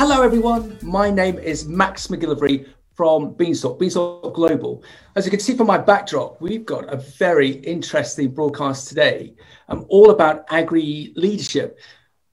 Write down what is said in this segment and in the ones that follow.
Hello, everyone. My name is Max McGillivray from Beanstalk, Beanstalk Global. As you can see from my backdrop, we've got a very interesting broadcast today, um, all about agri leadership.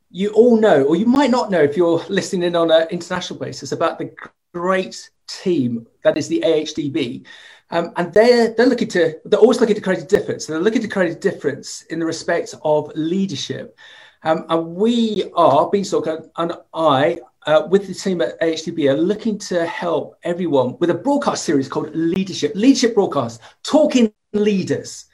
You all know, or you might not know if you're listening in on an international basis, about the great team that is the AHDB. Um, and they're they're looking to they're always looking to create a difference. They're looking to create a difference in the respect of leadership. Um, and we are Beanstalk and I uh, with the team at AHDB are looking to help everyone with a broadcast series called Leadership, Leadership Broadcast, Talking Leaders.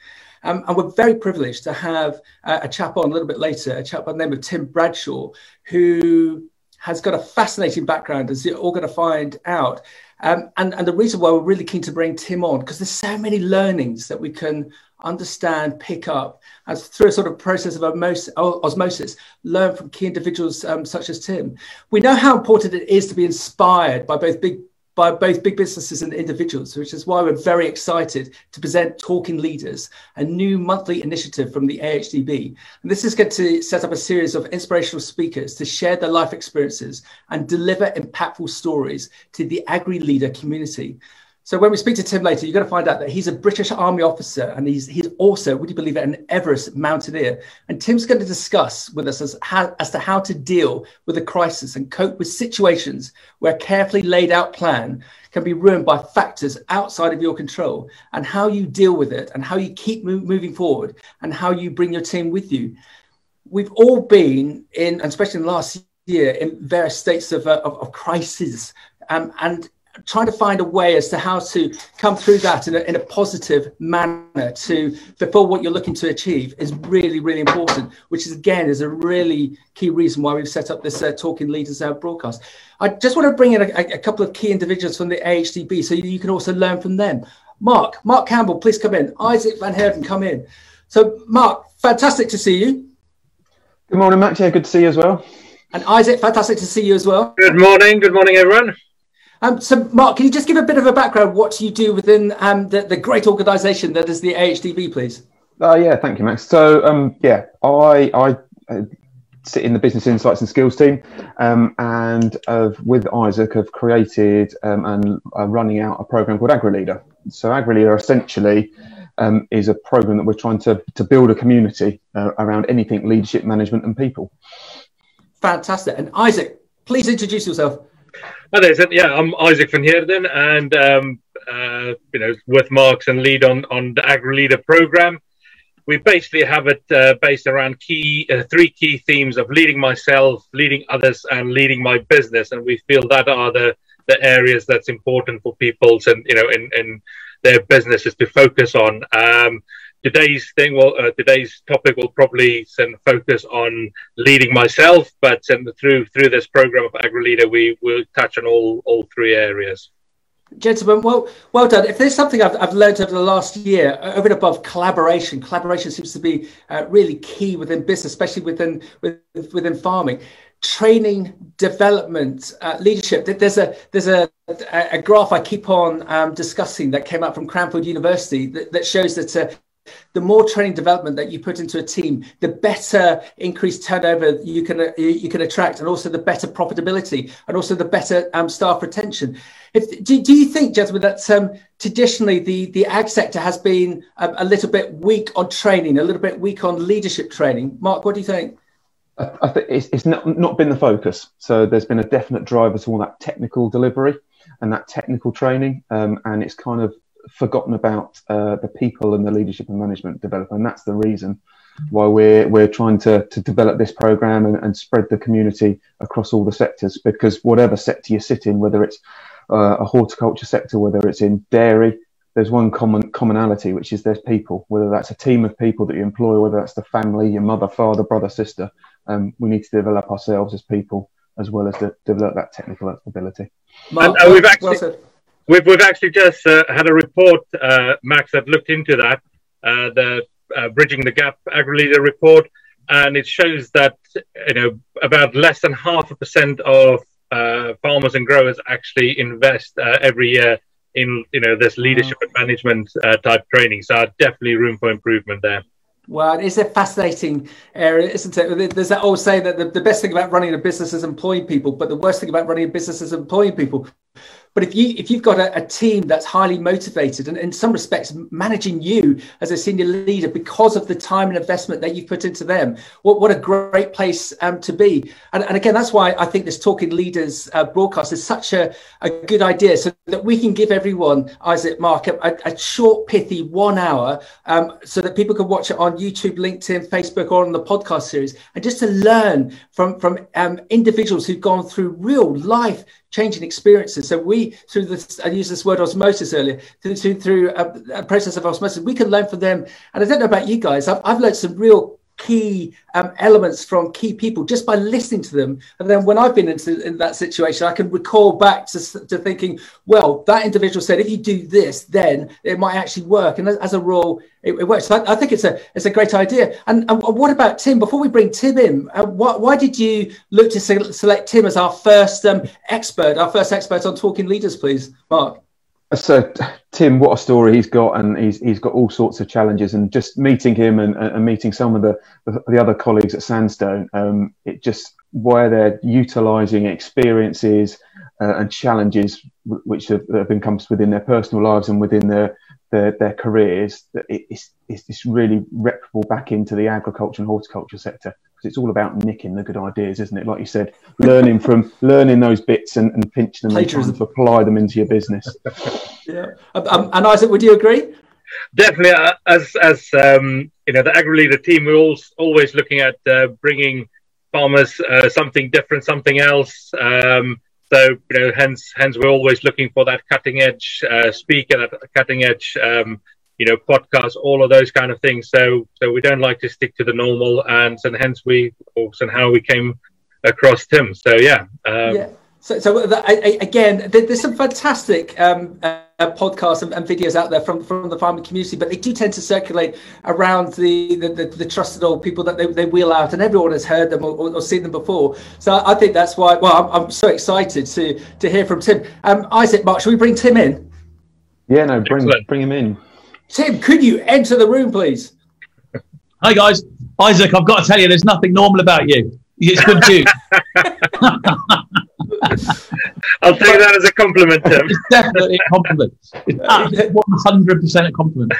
Um, and we're very privileged to have uh, a chap on a little bit later, a chap by the name of Tim Bradshaw, who has got a fascinating background, as you're all going to find out. Um, and, and the reason why we're really keen to bring Tim on, because there's so many learnings that we can understand, pick up, as through a sort of process of osmosis, learn from key individuals um, such as Tim. We know how important it is to be inspired by both big by both big businesses and individuals, which is why we're very excited to present Talking Leaders, a new monthly initiative from the AHDB. And this is going to set up a series of inspirational speakers to share their life experiences and deliver impactful stories to the agri leader community. So when we speak to Tim later, you're going to find out that he's a British Army officer and he's he's also, would you believe it, an Everest mountaineer. And Tim's going to discuss with us as, how, as to how to deal with a crisis and cope with situations where a carefully laid out plan can be ruined by factors outside of your control and how you deal with it and how you keep move, moving forward and how you bring your team with you. We've all been in, and especially in last year, in various states of, uh, of, of crisis. Um, and trying to find a way as to how to come through that in a, in a positive manner to fulfill what you're looking to achieve is really really important which is again is a really key reason why we've set up this uh, talking leaders out broadcast. I just want to bring in a, a, couple of key individuals from the ahdb so you can also learn from them. Mark mark campbell please come in. Isaac van heerden come in. So mark fantastic to see you. Good morning max yeah good to see you as well. And isaac fantastic to see you as well. Good morning. Good morning everyone um, so, Mark, can you just give a bit of a background? What you do within um, the, the great organisation that is the AHDB, please? Uh, yeah, thank you, Max. So, um, yeah, I, I uh, sit in the business insights and skills team, um, and with Isaac, have created um, and are running out a program called AgriLeader. So, AgriLeader essentially um, is a program that we're trying to to build a community uh, around anything leadership, management, and people. Fantastic. And Isaac, please introduce yourself. Hi there, yeah, I'm Isaac van Heerden, and um, uh, you know, with Marks and lead on on the Agri Leader program. We basically have it uh, based around key uh, three key themes of leading myself, leading others, and leading my business. And we feel that are the the areas that's important for people and you know in in their businesses to focus on. Um, today's thing will uh, today's topic will probably focus on leading myself but through through this program of AgriLeader we will touch on all all three areas. Gentlemen well well done. If there's something i've, I've learned over the last year uh, over and above collaboration collaboration seems to be uh, really key within business especially within within farming. Training development uh, leadership. There's a there's a, a, graph i keep on um, discussing that came out from cranfield university that, that shows that uh, the more training development that you put into a team, the better increased turnover you can you can attract, and also the better profitability, and also the better um, staff retention. If, do, do you think, gentlemen, that um, traditionally the the ag sector has been a, a, little bit weak on training, a little bit weak on leadership training? Mark, what do you think? I, I think it's, it's not, not been the focus. So there's been a definite driver to all that technical delivery and that technical training, um, and it's kind of forgotten about uh, the people and the leadership and management development. And that's the reason why we're we're trying to to develop this program and, and spread the community across all the sectors. Because whatever sector you sit in, whether it's uh, a horticulture sector, whether it's in dairy, there's one common commonality, which is there's people. Whether that's a team of people that you employ, whether that's the family, your mother, father, brother, sister. Um, we need to develop ourselves as people as well as to develop that technical ability. Mark, and, uh, we've actually. Well We've, we've actually just uh, had a report, uh, Max, that looked into that, uh, the uh, Bridging the Gap AgriLeader report, and it shows that you know about less than half a percent of uh, farmers and growers actually invest uh, every year in you know this leadership and management type training. So definitely room for improvement there. Well, it's a fascinating area, isn't it? There's that old saying that the, the best thing about running a business is employing people, but the worst thing about running a business is employing people. But if you if you've got a, a, team that's highly motivated and in some respects managing you as a senior leader because of the time and investment that you've put into them, what, what a great place um, to be. And, and again, that's why I think this Talking Leaders uh, broadcast is such a, a good idea so that we can give everyone, Isaac, Mark, a, a short, pithy one hour um, so that people can watch it on YouTube, LinkedIn, Facebook, or on the podcast series. And just to learn from, from um, individuals who've gone through real life changing experiences. So we, through this, I used this word osmosis earlier, through, through a, a, process of osmosis, we can learn from them. And I don't know about you guys, I've, I've learned some real key um, elements from key people just by listening to them. And then when I've been into in that situation, I can recall back to, to thinking, well, that individual said, if you do this, then it might actually work. And as a rule, it, it works. So I, I, think it's a it's a great idea. And, and what about Tim? Before we bring Tim in, uh, why, why, did you look to select Tim as our first um, expert, our first expert on talking leaders, please, Mark? So Tim, what a story he's got, and he's he's got all sorts of challenges. And just meeting him and, and meeting some of the the other colleagues at Sandstone, um, it just where they're utilising experiences uh, and challenges which have, have encompassed within their personal lives and within their their, their careers. It's it's this really reputable back into the agriculture and horticulture sector because it's all about nicking the good ideas, isn't it? Like you said, learning from learning those bits and, and pinching them and trying to apply them into your business. yeah, um, um, and Isaac, would you agree? Definitely, uh, as as um, you know, the agri leader team, we're all, always looking at uh, bringing farmers uh, something different, something else. Um, so you know, hence hence we're always looking for that cutting edge uh, speaker, that cutting edge um, you know, podcasts, all of those kind of things. So, so we don't like to stick to the normal, and, and hence we, and how we came across Tim. So, yeah. Um, yeah. So, so the, I, again, there's some fantastic um, uh, podcasts and, and, videos out there from, from the farming community, but they do tend to circulate around the, the, the, the trusted old people that they, they wheel out, and everyone has heard them or, or, seen them before. So I think that's why. Well, I'm, I'm so excited to to hear from Tim. Um, Isaac, Mark, should we bring Tim in? Yeah, no, bring bring him in. Tim, could you enter the room, please? Hi, guys. Isaac, I've got to tell you, there's nothing normal about you. It's good news. I'll take that as a compliment, Tim. It's definitely a compliment. It's 100% a compliment.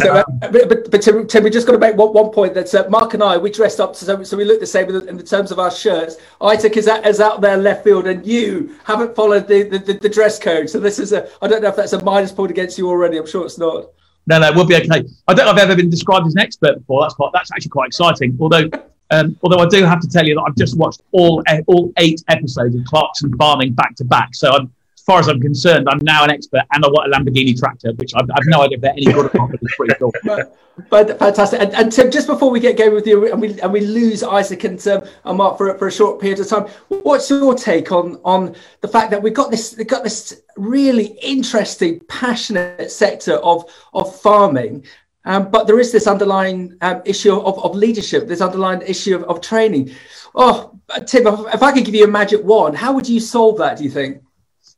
so, uh, but, but, but Tim, Tim, we just got to make one, one point that uh, Mark and I, we dressed up, so, so we look the same in the terms of our shirts. Isaac is, is out there left field, and you haven't followed the, the, the dress code. So this is a, I don't know if that's a minus point against you already. I'm sure it's not. No, no, we'll be okay. I don't if I've ever been described as an expert before. That's quite, that's actually quite exciting. Although, um, although I do have to tell you that I've just watched all all eight episodes of Clarkson Farming back to back. So I'm far as I'm concerned, I'm now an expert and I want a Lamborghini tractor, which I've, I've no idea if they're any good or not, but it's pretty cool. But, fantastic. And, and, Tim, just before we get going with you and we, and we lose Isaac and, um, and Mark for, for a short period of time, what's your take on, on the fact that we've got this, we've got this really interesting, passionate sector of, of farming um, but there is this underlying um, issue of, of leadership, this underlying issue of, of training. Oh, Tim, if I could give you a magic wand, how would you solve that, do you think?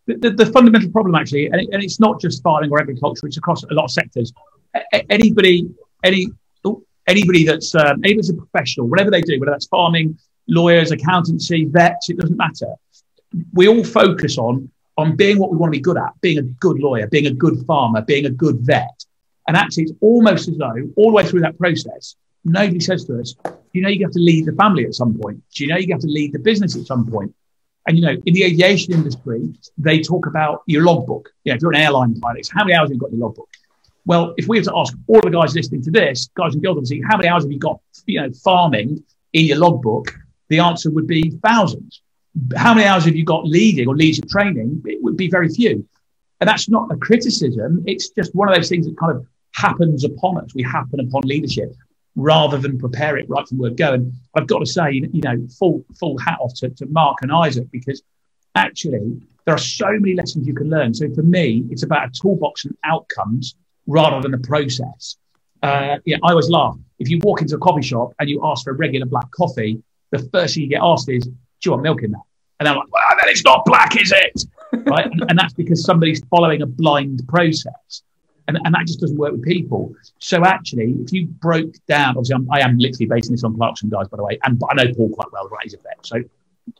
The, the, fundamental problem actually, and, it, and, it's not just farming or agriculture; it's across a lot of sectors. A- anybody, any anybody that's um, anybody that's a professional, whatever they do, whether that's farming, lawyers, accountancy, vets, it doesn't matter. We all focus on on being what we want to be good at, being a good lawyer, being a good farmer, being a good vet. And actually, it's almost as though all the way through that process, nobody says to us, you know, you have to lead the family at some point. Do you know you have to lead the business at some point? And, you know, in the aviation industry, they talk about your logbook. You know, if you're an airline pilot, how many hours have you got in your logbook? Well, if we were to ask all the guys listening to this, guys and girls, obviously, how many hours have you got, you know, farming in your logbook? The answer would be thousands. How many hours have you got leading or leadership training? It would be very few. And that's not a criticism. It's just one of those things that kind of happens upon us. We happen upon leadership rather than prepare it right from word go. And I've got to say, you know, full full hat off to, to Mark and Isaac because actually there are so many lessons you can learn. So for me, it's about a toolbox and outcomes rather than a process. Uh, yeah, I always laugh. If you walk into a coffee shop and you ask for a regular black coffee, the first thing you get asked is, "Do you want milk in that?" And I'm like, "Well, then it's not black, is it?" right? And, and that's because somebody's following a blind process. And, and that just doesn't work with people. So actually, if you broke down, obviously, I'm, I am literally basing this on Clarkson guys, by the way, and I know Paul quite well, right? He's a vet. So,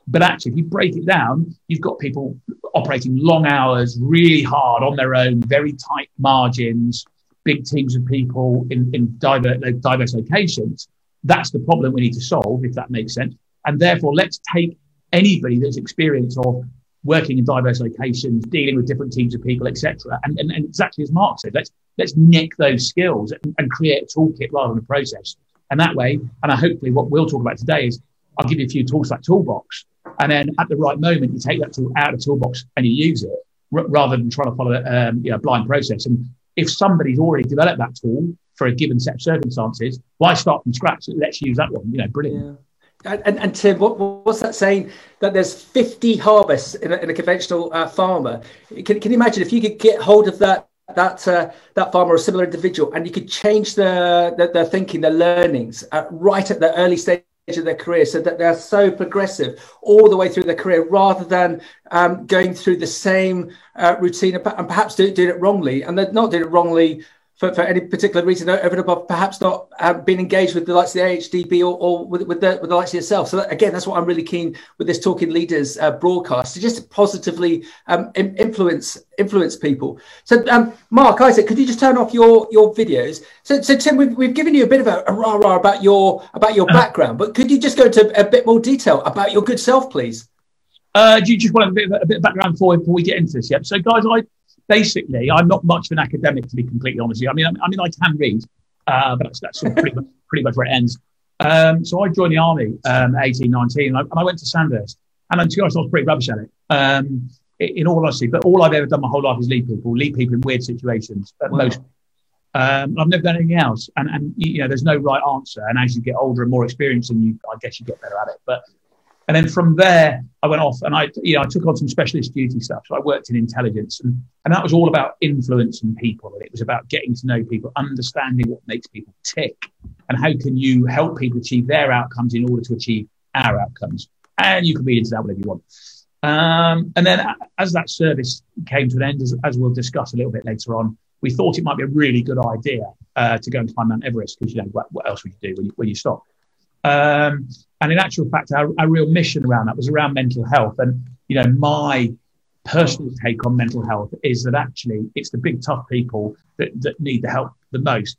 but actually, if you break it down, you've got people operating long hours, really hard on their own, very tight margins, big teams of people in, in diverse, diverse locations. That's the problem we need to solve, if that makes sense. And therefore, let's take anybody that's experienced of working in diverse locations, dealing with different teams of people, etc. And, and, and, exactly as Mark said, let's let's nick those skills and, and, create a toolkit rather than a process. And that way, and I hopefully what we'll talk about today is I'll give you a few tools like toolbox, and then at the right moment you take that tool out of the toolbox and you use it r- rather than trying to follow a um, you know, blind process. And if somebody's already developed that tool for a given set of circumstances, why start from scratch? Let's use that one. You know, brilliant. Yeah. And, and, Tim, what, what's that saying? That there's 50 harvests in a, in a conventional uh, farmer. Can, can you imagine if you could get hold of that that uh, that farmer or similar individual, and you could change their their, thinking, their learnings uh, right at the early stage of their career, so that they're so progressive all the way through their career, rather than um, going through the same uh, routine and perhaps doing it wrongly, and they're not doing it wrongly for, for any particular reason over and above, perhaps not um, being engaged with the likes of the AHDB or, or with, with, the, with the likes of yourself. So that, again, that's what I'm really keen with this Talking Leaders uh, broadcast to just positively um, influence influence people. So, um, Mark, Isaac, could you just turn off your your videos? So, so Tim, we've, we've given you a bit of a, a rah rah about your about your uh-huh. background, but could you just go into a bit more detail about your good self, please? Uh, do you just want a bit, of, a bit of background before, before we get into this? Yep. So, guys, I basically, I'm not much of an academic, to be completely honest with you. I mean, I, I mean, I can read, uh, but that's, that's sort of pretty, much, pretty much where it ends. Um, so I joined the army um, 18, 19, and I, and I went to Sandhurst. And to be honest, I was pretty rubbish at it, um, in all honesty. But all I've ever done my whole life is lead people, lead people in weird situations at wow. most. Um, I've never done anything else. And, and, you know, there's no right answer. And as you get older and more experienced, and you, I guess you get better at it. But and then from there, I went off and I, you know, I took on some specialist duty stuff. So I worked in intelligence and, and that was all about influencing people. And it was about getting to know people, understanding what makes people tick and how can you help people achieve their outcomes in order to achieve our outcomes. And you can read into that whatever you want. Um, and then as that service came to an end, as, as, we'll discuss a little bit later on, we thought it might be a really good idea uh, to go and climb Mount Everest because, you know, what, what, else would you do when you, when you stop? Um, and in actual fact, our, our real mission around that was around mental health. And, you know, my personal take on mental health is that actually it's the big tough people that, that need the help the most.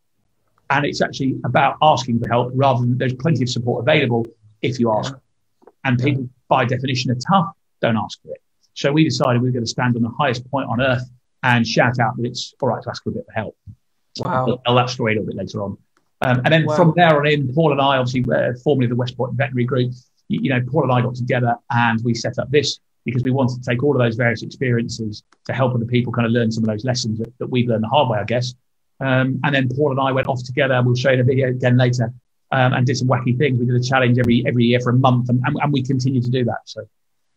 And it's actually about asking for help rather than there's plenty of support available if you ask. And people, by definition, are tough, don't ask for it. So we decided we were going to stand on the highest point on earth and shout out that it's all right to ask for a bit of help. Wow. I'll tell that story a little bit later on. Um, and then wow. from there on in, Paul and I, obviously, uh, formerly the West Point Veterinary Group, you, you, know, Paul and I got together and we set up this because we wanted to take all of those various experiences to help other people kind of learn some of those lessons that, that we've learned the hard way, I guess. Um, and then Paul and I went off together. We'll show you the video again later. Um, and did some wacky things. We did a challenge every every year for a month, and, and, and we continue to do that. So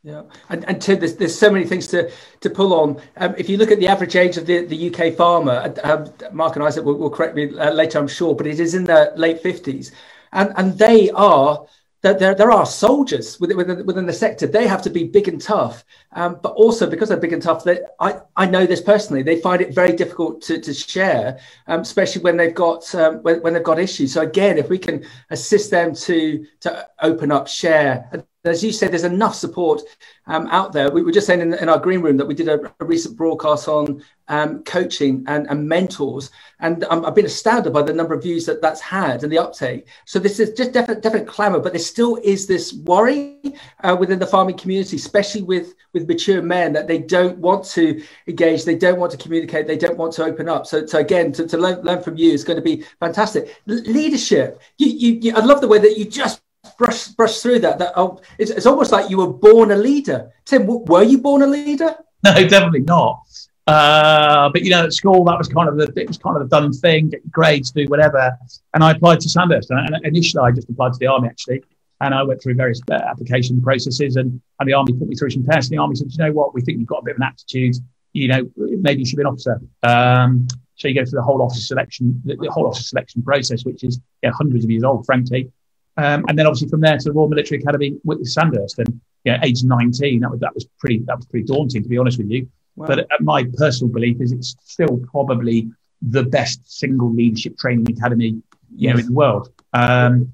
yeah, and, and Tim, there's, there's so many things to, to pull on. Um, if you look at the average age of the, the UK farmer, um, Mark and Isaac will, will correct me uh, later, I'm sure, but it is in the late 50s. And, and they are there, there are soldiers within, within, within the sector. They have to be big and tough, um, but also because they're big and tough, they, I, I know this personally. They find it very difficult to, to share, um, especially when they've got um, when, when they've got issues. So again, if we can assist them to to open up, share, as you said, there's enough support um, out there. We were just saying in, in, our green room that we did a, a recent broadcast on um, coaching and, and, mentors, and um, I've been astounded by the number of views that that's had and the uptake. So this is just definite, definite clamour, but there still is this worry uh, within the farming community, especially with with mature men, that they don't want to engage, they don't want to communicate, they don't want to open up. So, so again, to, to learn, learn from you is going to be fantastic. L- leadership, you, you, you, I love the way that you just brush brush through that. That oh, it's, it's almost like you were born a leader. Tim, were you born a leader? No, definitely not. Uh, but you know, at school that was kind of the it was kind of the done thing. Get grades, do whatever. And I applied to Sandhurst. And, and initially, I just applied to the army actually, and I went through various uh, application processes. And, and the army put me through some tests. And the army said, you know what, we think you've got a bit of an aptitude. You know, maybe you should be an officer. Um, so you go through the whole officer selection, the, the whole officer selection process, which is hundreds of years old, frankly. Um, and then obviously from there to the Royal Military Academy with Sandhurst. And you know, age 19, that was that was pretty that was pretty daunting to be honest with you. Wow. But uh, my personal belief is it's still probably the best single leadership training academy, you know, in the world. Um,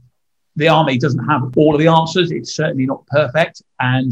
the army doesn't have all of the answers. It's certainly not perfect, and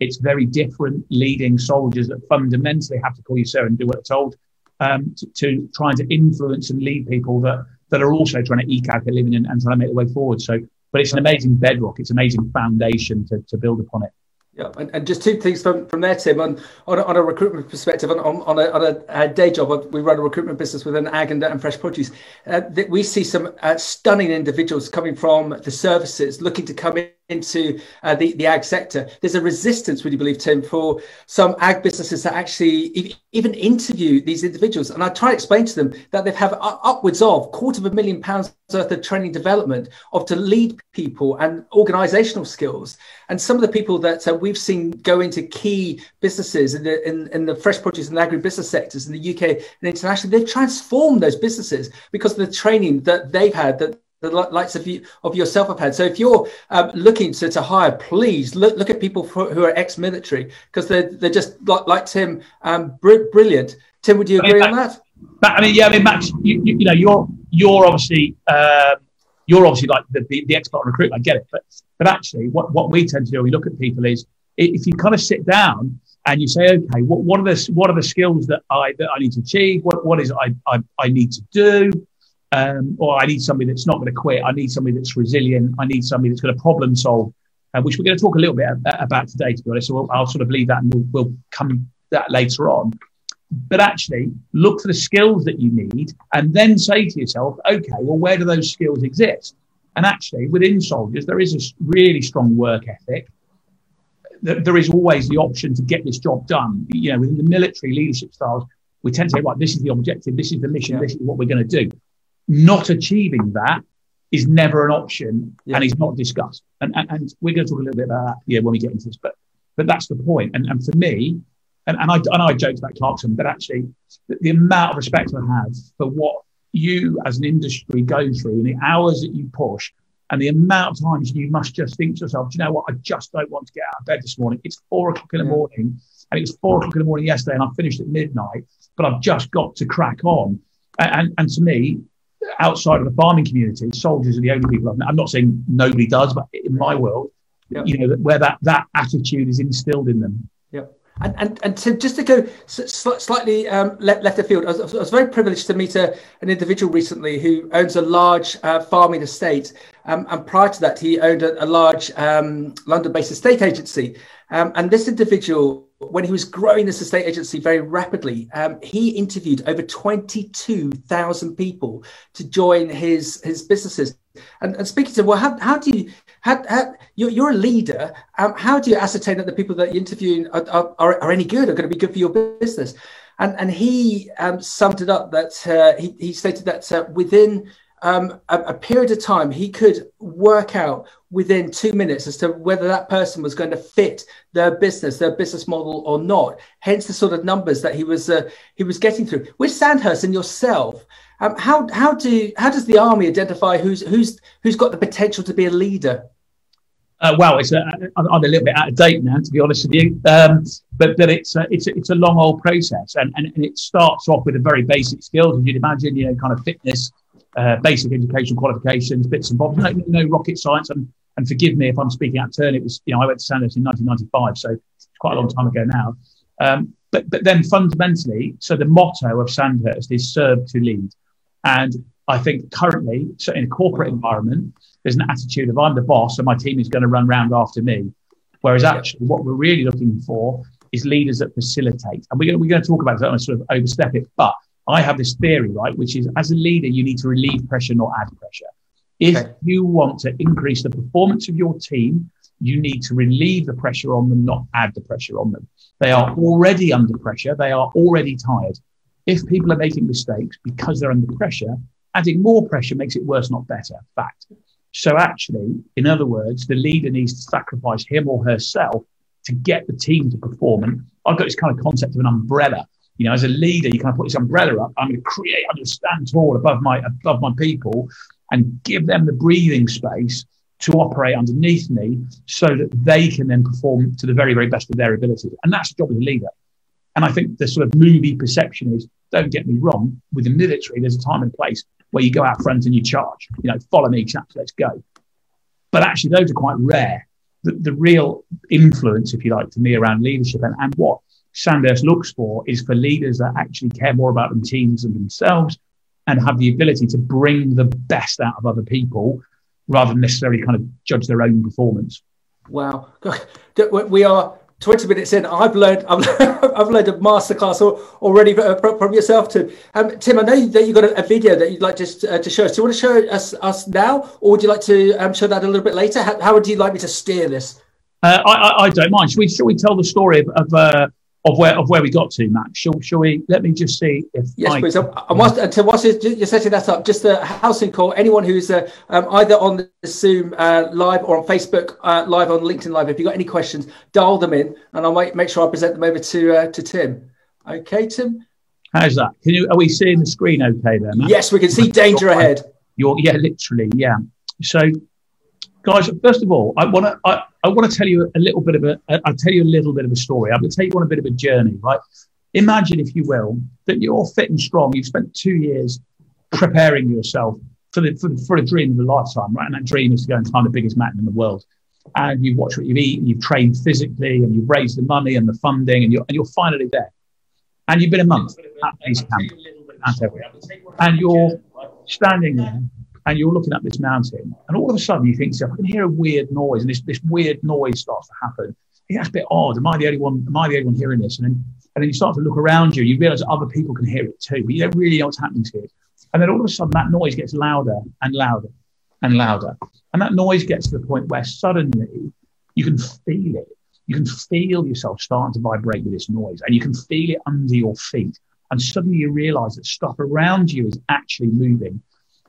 it's very different leading soldiers that fundamentally have to call you sir and do what they're told um, to, to trying to influence and lead people that that are also trying to eke out a living and, and trying to make their way forward. So, but it's an amazing bedrock. It's an amazing foundation to, to build upon it. Yeah, and, and, just two things from, from there, Tim. On on a, on a recruitment perspective, on, on, a, on a, a, day job, we run a recruitment business within ag and, and fresh produce. Uh, that we see some uh, stunning individuals coming from the services, looking to come in into uh, the, the ag sector, there's a resistance, would you believe, Tim, for some ag businesses to actually even interview these individuals. And I try to explain to them that they've have upwards of quarter of a million pounds worth of training development of to lead people and organizational skills. And some of the people that uh, we've seen go into key businesses in the, in, in the fresh produce and agribusiness sectors in the UK and internationally, they've transformed those businesses because of the training that they've had that the likes of you of yourself have had. So if you're um, looking to, to hire, please look look at people who are ex-military because they're they're just like, like Tim, um, br- brilliant. Tim, would you agree I mean, on that? I mean, yeah, I mean, Max, you, you, you know, you're you're obviously um, you're obviously like the, the, the expert on recruitment. I get it, but but actually, what, what we tend to do when we look at people is if you kind of sit down and you say, okay, what, what are the what are the skills that I that I need to achieve? What what is I I, I need to do? Um, or I need somebody that's not going to quit. I need somebody that's resilient. I need somebody that's going to problem solve, uh, which we're going to talk a little bit about today, to be honest. So we'll, I'll sort of leave that and we'll, we'll come that later on. But actually, look for the skills that you need and then say to yourself, okay, well, where do those skills exist? And actually, within soldiers, there is a really strong work ethic. There is always the option to get this job done. You know, within the military leadership styles, we tend to say, right, this is the objective, this is the mission, yeah. this is what we're going to do not achieving that is never an option yeah. and is not discussed. And, and, and, we're going to talk a little bit about that yeah, when we get into this, but, but that's the point. And, and for me, and, and I, and I joked about Clarkson, but actually the, the amount of respect I have for what you as an industry go through and the hours that you push and the amount of times you must just think to yourself, do you know what? I just don't want to get out of bed this morning. It's four o'clock in the morning and it was four o'clock in the morning yesterday and I finished at midnight, but I've just got to crack on. And, and to me, outside of the farming community, soldiers are the only people. i am not saying nobody does, but in my world, yep. you know, where that that attitude is instilled in them. Yeah. And, and, and to, just to go slightly um, left, left of field, I was, I was, very privileged to meet a, an individual recently who owns a large uh, farming estate. Um, and prior to that, he owned a, a large um, London based estate agency. Um, and this individual when he was growing this estate agency very rapidly, um, he interviewed over 22,000 people to join his, his businesses. And, and speaking to him, well, how, how do you, how, how, you're, you're a leader, um, how do you ascertain that the people that you're interviewing are, are, are any good, are going to be good for your business? And, and he um, summed it up that uh, he, he stated that uh, within um, a, a, period of time, he could work out within two minutes as to whether that person was going to fit their business, their business model, or not. Hence the sort of numbers that he was uh, he was getting through. With Sandhurst and yourself, um, how how do how does the army identify who's who's who's got the potential to be a leader? Uh, well, it's a, I'm a little bit out of date now, to be honest with you. Um, but but it's a, it's a, it's a long old process, and, and and it starts off with a very basic skills, as you'd imagine, you know, kind of fitness uh, basic education qualifications, bits and bobs, no, no, rocket science. And, and forgive me if I'm speaking out of turn. It was, you know, I went to Sandhurst in 1995, so it's quite a long time ago now. Um, but, but then fundamentally, so the motto of Sandhurst is serve to lead. And I think currently, so in a corporate environment, there's an attitude of I'm the boss and my team is going to run round after me. Whereas actually, what we're really looking for is leaders that facilitate. And we're going to, we're going to talk about that and sort of overstep it. But I have this theory, right, which is as a leader, you need to relieve pressure, not add pressure. If okay. you want to increase the performance of your team, you need to relieve the pressure on them, not add the pressure on them. They are already under pressure. They are already tired. If people are making mistakes because they're under pressure, adding more pressure makes it worse, not better. Fact. So actually, in other words, the leader needs to sacrifice him or herself to get the team to perform. And I've got this kind of concept of an umbrella. You know, as a leader, you kind of put this umbrella up. I'm going to create, I'm going to stand tall above my above my people and give them the breathing space to operate underneath me so that they can then perform to the very, very best of their abilities. And that's the job of the leader. And I think the sort of movie perception is Don't get me wrong. With the military, there's a time and place where you go out front and you charge. You know, follow me, chaps, let's go. But actually, those are quite rare. The, the real influence, if you like, to me around leadership and, and what Sandhurst looks for is for leaders that actually care more about them teams than themselves and have the ability to bring the best out of other people rather than necessarily kind of judge their own performance. Wow. We are 20 minutes in, I've learned I've, I've learned a masterclass already from yourself, Tim. Um, Tim, I know that you've got a, video that you'd like just uh, to show us. Do you want to show us, us now, or would you like to um, show that a little bit later? How, how, would you like me to steer this? Uh, I, I, don't mind. Should we, should we tell the story of, of uh, of where of where we got to, Max. Shall, shall we? Let me just see if yes, I, please. I, I must, until whilst you're setting that up, just a housing call. Anyone who's uh, um, either on the Zoom uh, live or on Facebook uh, live, on LinkedIn live, if you've got any questions, dial them in, and I'll make, make sure I present them over to uh, to Tim. Okay, Tim. How's that? Can you? Are we seeing the screen okay there? Matt? Yes, we can see danger ahead. You're yeah, literally yeah. So guys, first of all, I want to I, I want to tell you a little bit of a I'll tell you a little bit of a story. I'm going to take you on a bit of a journey, right? Imagine, if you will, that you're fit and strong. You've spent two years preparing yourself for the for, for a dream of a lifetime, right? And that dream is to go and climb the biggest mountain in the world. And you've watched what you've eaten, you've trained physically, and you've raised the money and the funding, and you're and you're finally there. And you've been a month at base camp, and you're standing there and you're looking up this mountain, and all of a sudden you think to yourself, I can hear a weird noise, and this, this weird noise starts to happen. Yeah, that's a bit odd. Am I the only one? Am I the only one hearing this? And then, and then you start to look around you, and you realize other people can hear it too, but you don't really know what's happening to it. And then all of a sudden that noise gets louder and louder and louder. And that noise gets to the point where suddenly you can feel it. You can feel yourself starting to vibrate with this noise and you can feel it under your feet. And suddenly you realize that stuff around you is actually moving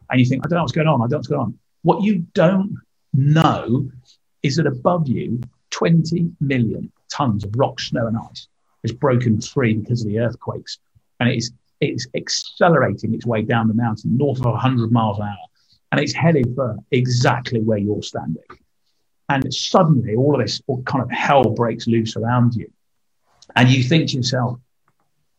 and you think, I don't know what's going on. I don't know what's going on. What you don't know is that above you, 20 million tons of rock, snow, and ice has broken free because of the earthquakes. And it's, it's accelerating its way down the mountain north of 100 miles an hour. And it's headed for exactly where you're standing. And suddenly, all of this kind of hell breaks loose around you. And you think to yourself,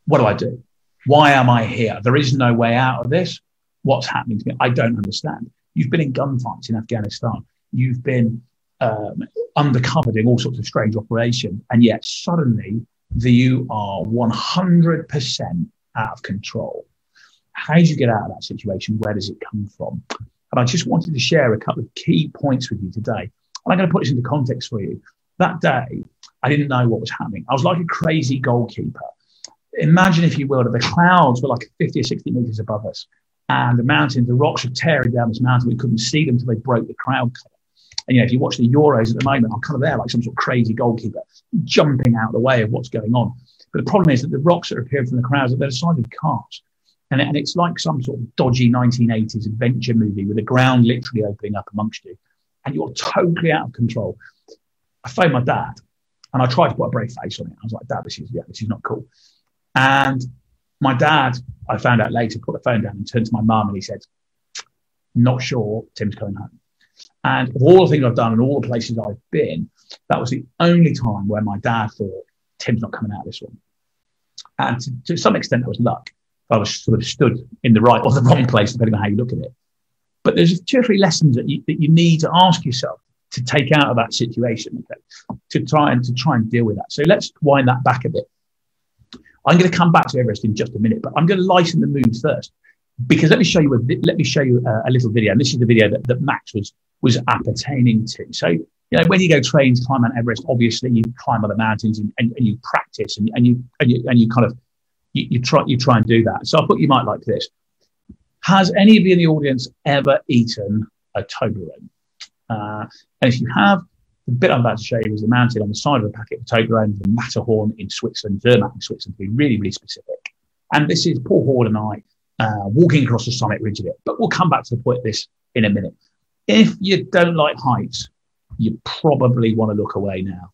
what do I do? Why am I here? There is no way out of this what's happening to me. I don't understand. You've been in gunfights in Afghanistan. You've been um, undercover doing all sorts of strange operations. and yet suddenly the, you are 100% out of control. How do you get out of that situation? Where does it come from? And I just wanted to share a couple of key points with you today. And I'm going to put this into context for you. That day, I didn't know what was happening. I was like a crazy goalkeeper. Imagine, if you will, that the clouds were like 50 or 60 meters above us and the mountains, the rocks are tearing down this mountain. We couldn't see them until they broke the crowd cover. And you know, if you watch the Euros at the moment, I'm kind of there like some sort of crazy goalkeeper, jumping out of the way of what's going on. But the problem is that the rocks that are appearing from the crowds are the size of cars. And, and it's like some sort of dodgy 1980s adventure movie with the ground literally opening up amongst you. And you're totally out of control. I phoned my dad and I tried to put a brave face on it. I was like, Dad, this is, yeah, this is not cool. And my dad, I found out later, put the phone down and turned to my mum and he said, Not sure Tim's coming home. And of all the things I've done and all the places I've been, that was the only time where my dad thought, Tim's not coming out of this one. And to, to some extent, that was luck. I was sort of stood in the right or the wrong place, depending on how you look at it. But there's two or three lessons that you, that you need to ask yourself to take out of that situation, okay, to try and to try and deal with that. So let's wind that back a bit. I'm going to come back to Everest in just a minute, but I'm going to lighten the mood first because let me show you a let me show you a, a little video. And this is the video that, that Max was was appertaining to. So you know when you go train to climb Mount Everest, obviously you climb other mountains and, and, and you practice and, and you and you and you kind of you, you try you try and do that. So I thought you might like this. Has any of you in the audience ever eaten a Toblerone? Uh, and if you have, the bit I'm about to show you is the mountain on the side of the packet of Toblerone, the Matterhorn in Switzerland, Zermatt in Switzerland, to be really, really specific. And this is Paul Hall and I uh, walking across the summit ridge of it. But we'll come back to the point of this in a minute. If you don't like heights, you probably want to look away now.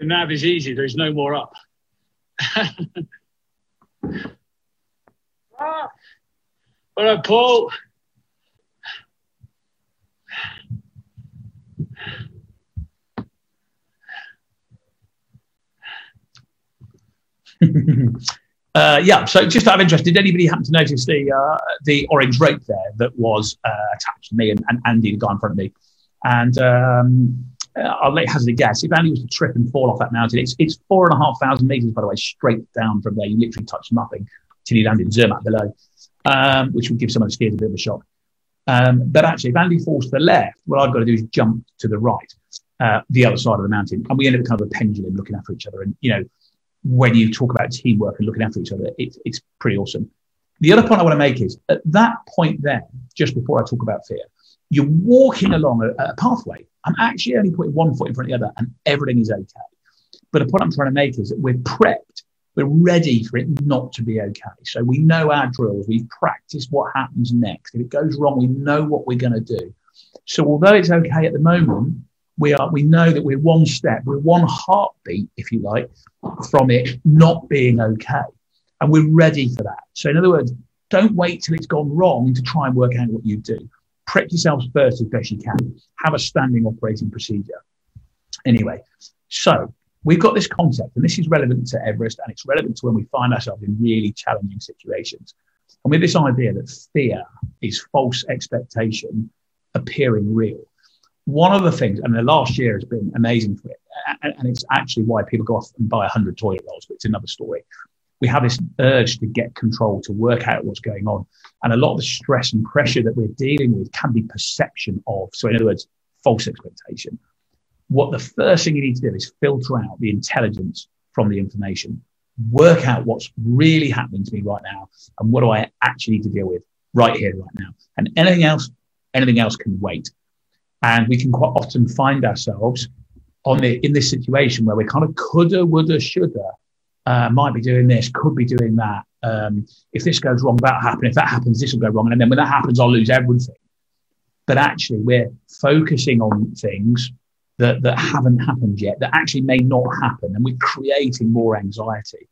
The nav is easy. There's no more up. All right, Paul? uh, yeah, so just out of interest, did anybody happen to notice the uh, the orange rope there that was uh, attached to me and, and, Andy, the guy in front of me? And um, uh, I'll let hazard a guess. If Andy was to trip and fall off that mountain, it's it's four and a half thousand meters, by the way, straight down from there. You literally touch nothing till you land in Zermatt below, um, which would give someone skiers a bit of a shock. Um, but actually, if Andy falls to the left, what I've got to do is jump to the right, uh, the other side of the mountain, and we end up kind of a pendulum looking after each other. And you know, when you talk about teamwork and looking after each other, it, it's pretty awesome. The other point I want to make is at that point there, just before I talk about fear, you're walking along a, a pathway. I'm actually only putting one foot in front of the other and everything is okay. But the point I'm trying to make is that we're prepped. We're ready for it not to be okay. So we know our drills. We've practiced what happens next. If it goes wrong, we know what we're going to do. So although it's okay at the moment, we are we know that we're one step, we're one heartbeat, if you like, from it not being okay. And we're ready for that. So in other words, don't wait till it's gone wrong to try and work out what you do. Prep yourselves first as best you can. Have a standing operating procedure. Anyway, so we've got this concept, and this is relevant to Everest, and it's relevant to when we find ourselves in really challenging situations. And with this idea that fear is false expectation appearing real one of the things, and the last year has been amazing for it, and, and it's actually why people go off and buy 100 toilet rolls, but it's another story. We have this urge to get control, to work out what's going on. And a lot of the stress and pressure that we're dealing with can be perception of. So, in other words, false expectation. What the first thing you need to do is filter out the intelligence from the information, work out what's really happening to me right now, and what do I actually need to deal with right here, right now. And anything else, anything else can wait. And we can quite often find ourselves on the, in this situation where we kind of coulda, woulda, shoulda, uh, might be doing this, could be doing that. Um, if this goes wrong, that'll happen. If that happens, this will go wrong. And then when that happens, I'll lose everything. But actually, we're focusing on things that, that haven't happened yet, that actually may not happen. And we're creating more anxiety.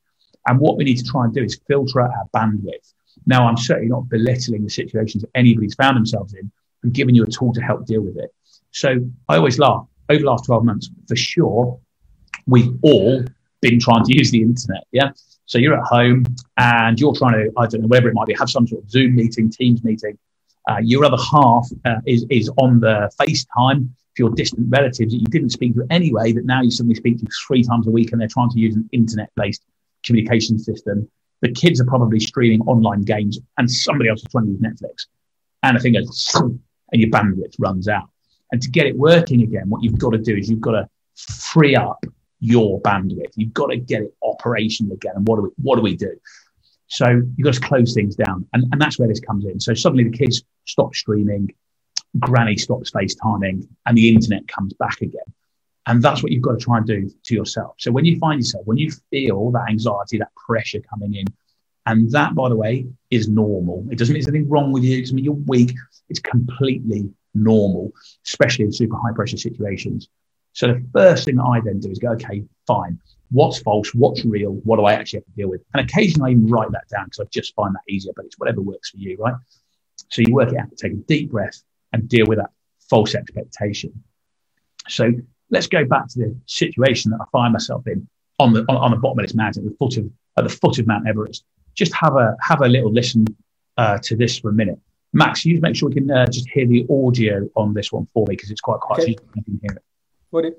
And what we need to try and do is filter out our bandwidth. Now, I'm certainly not belittling the situations that anybody's found themselves in. I'm giving you a tool to help deal with it. So I always laugh over the last 12 months, for sure, we've all been trying to use the internet. Yeah. So you're at home and you're trying to, I don't know, whatever it might be, have some sort of Zoom meeting, Teams meeting. Uh, your other half uh, is, is on the FaceTime for your distant relatives that you didn't speak to anyway, that now you suddenly speak to three times a week and they're trying to use an internet based communication system. The kids are probably streaming online games and somebody else is trying to use Netflix. And the thing goes, and your bandwidth runs out. And to get it working again, what you've got to do is you've got to free up your bandwidth. You've got to get it operational again. And what do we, what do we do? So you've got to close things down. And, and that's where this comes in. So suddenly the kids stop streaming, granny stops FaceTiming, and the internet comes back again. And that's what you've got to try and do to yourself. So when you find yourself, when you feel that anxiety, that pressure coming in, and that, by the way, is normal. It doesn't mean there's anything wrong with you. It doesn't mean you're weak. It's completely normal, especially in super high pressure situations. So the first thing that I then do is go, okay, fine. What's false? What's real? What do I actually have to deal with? And occasionally I even write that down because I just find that easier, but it's whatever works for you, right? So you work it out, take a deep breath and deal with that false expectation. So let's go back to the situation that I find myself in on the on, on the bottom of this mountain, at the foot of at the foot of Mount Everest. Just have a have a little listen uh, to this for a minute. Max, you make sure we can uh, just hear the audio on this one for me because it's quite quiet. Okay. So you can hear it. Would it?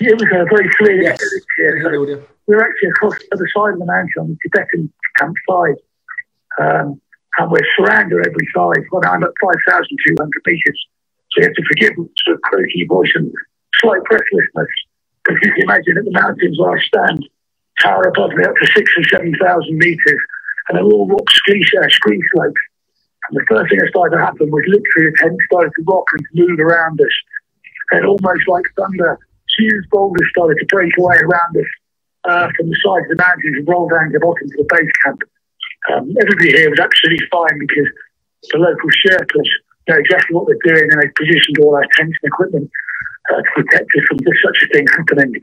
Yeah, it was a very clear. Yes. Here. We're actually across the other side of the mountain on the Tibetan campsite. Um, and we're surrounded on every side. Well, I'm at 5,200 metres. So you have to forgive sort of croaky voice and slight breathlessness. Because you can imagine at the mountains where I stand, tower above me up to six and 7,000 metres. And they're all rock ski, uh, scree slopes. And the first thing that started to happen was literally the tent started to rock and move around us. And almost like thunder, huge boulders started to break away around us uh, from the sides of the mountains and roll down to the bottom to the base camp. Um, everybody here was absolutely fine because the local Sherpas, know exactly what they're doing and they positioned all our tents and equipment uh, to protect us from just such a thing happening.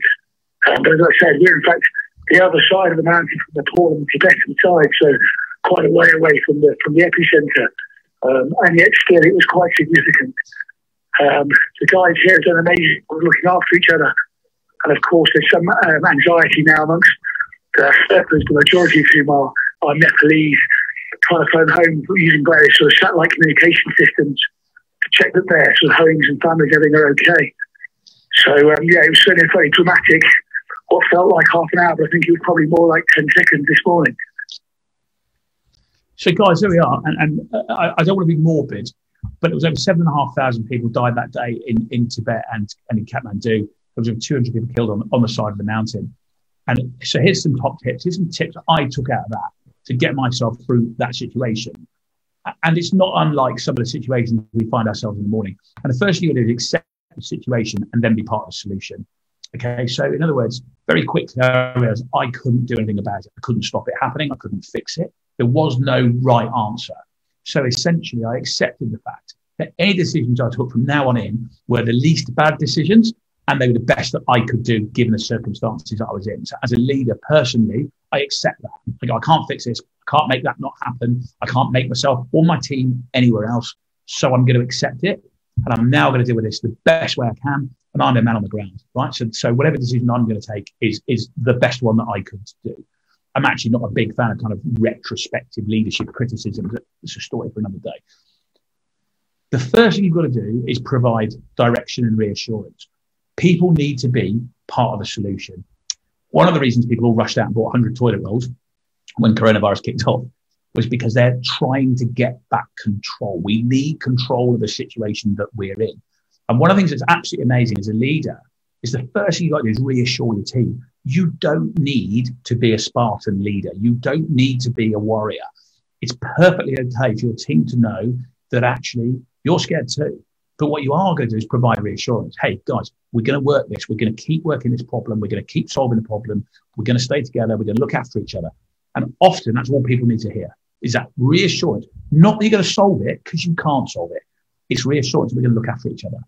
Um, but as I said, we're in fact the other side of the mountain from Nepal and the Tibetan side, so quite a way away from the from the epicenter. Um, and yet still it was quite significant. Um, the guys here have done amazing looking after each other. And of course, there's some um, anxiety now amongst the Sherpas, the majority of whom are, are Nepalese, trying to phone home using various sort of satellite communication systems to check that their sort of homes and families, are okay. So, um, yeah, it was certainly very dramatic. What felt like half an hour, but I think it was probably more like 10 seconds this morning. So, guys, here we are. And, and uh, I, I, don't want to be morbid, but it was over seven and a half thousand people died that day in, in Tibet and, and in Kathmandu. There was over 200 people killed on, on the side of the mountain. And so, here's some top tips. Here's some tips I took out of that to get myself through that situation. And it's not unlike some of the situations we find ourselves in the morning. And the first thing you do is accept the situation and then be part of the solution. Okay, so in other words, very quickly I realized I couldn't do anything about it. I couldn't stop it happening. I couldn't fix it. There was no right answer. So essentially, I accepted the fact that any decisions I took from now on in were the least bad decisions and they were the best that I could do given the circumstances that I was in. So as a leader, personally, I accept that. I go, I can't fix this. I can't make that not happen. I can't make myself or my team anywhere else. So I'm going to accept it. And I'm now going to deal with this the best way I can. And I'm a man on the ground, right? So, so whatever decision I'm going to take is, is the best one that I could do. I'm actually not a big fan of kind of retrospective leadership criticism. It's a story for another day. The first thing you've got to do is provide direction and reassurance. People need to be part of the solution. One of the reasons people all rushed out and bought 100 toilet rolls when coronavirus kicked off was because they're trying to get back control. We need control of the situation that we're in. And one of the things that's absolutely amazing as a leader is the first thing you've got to do is reassure your team. You don't need to be a Spartan leader. You don't need to be a warrior. It's perfectly okay for your team to know that actually you're scared too. But what you are going to do is provide reassurance. Hey, guys, we're going to work this. We're going to keep working this problem. We're going to keep solving the problem. We're going to stay together. We're going to look after each other. And often that's what people need to hear is that reassurance. Not that you're going to solve it because you can't solve it. It's reassurance we're going to look after each other.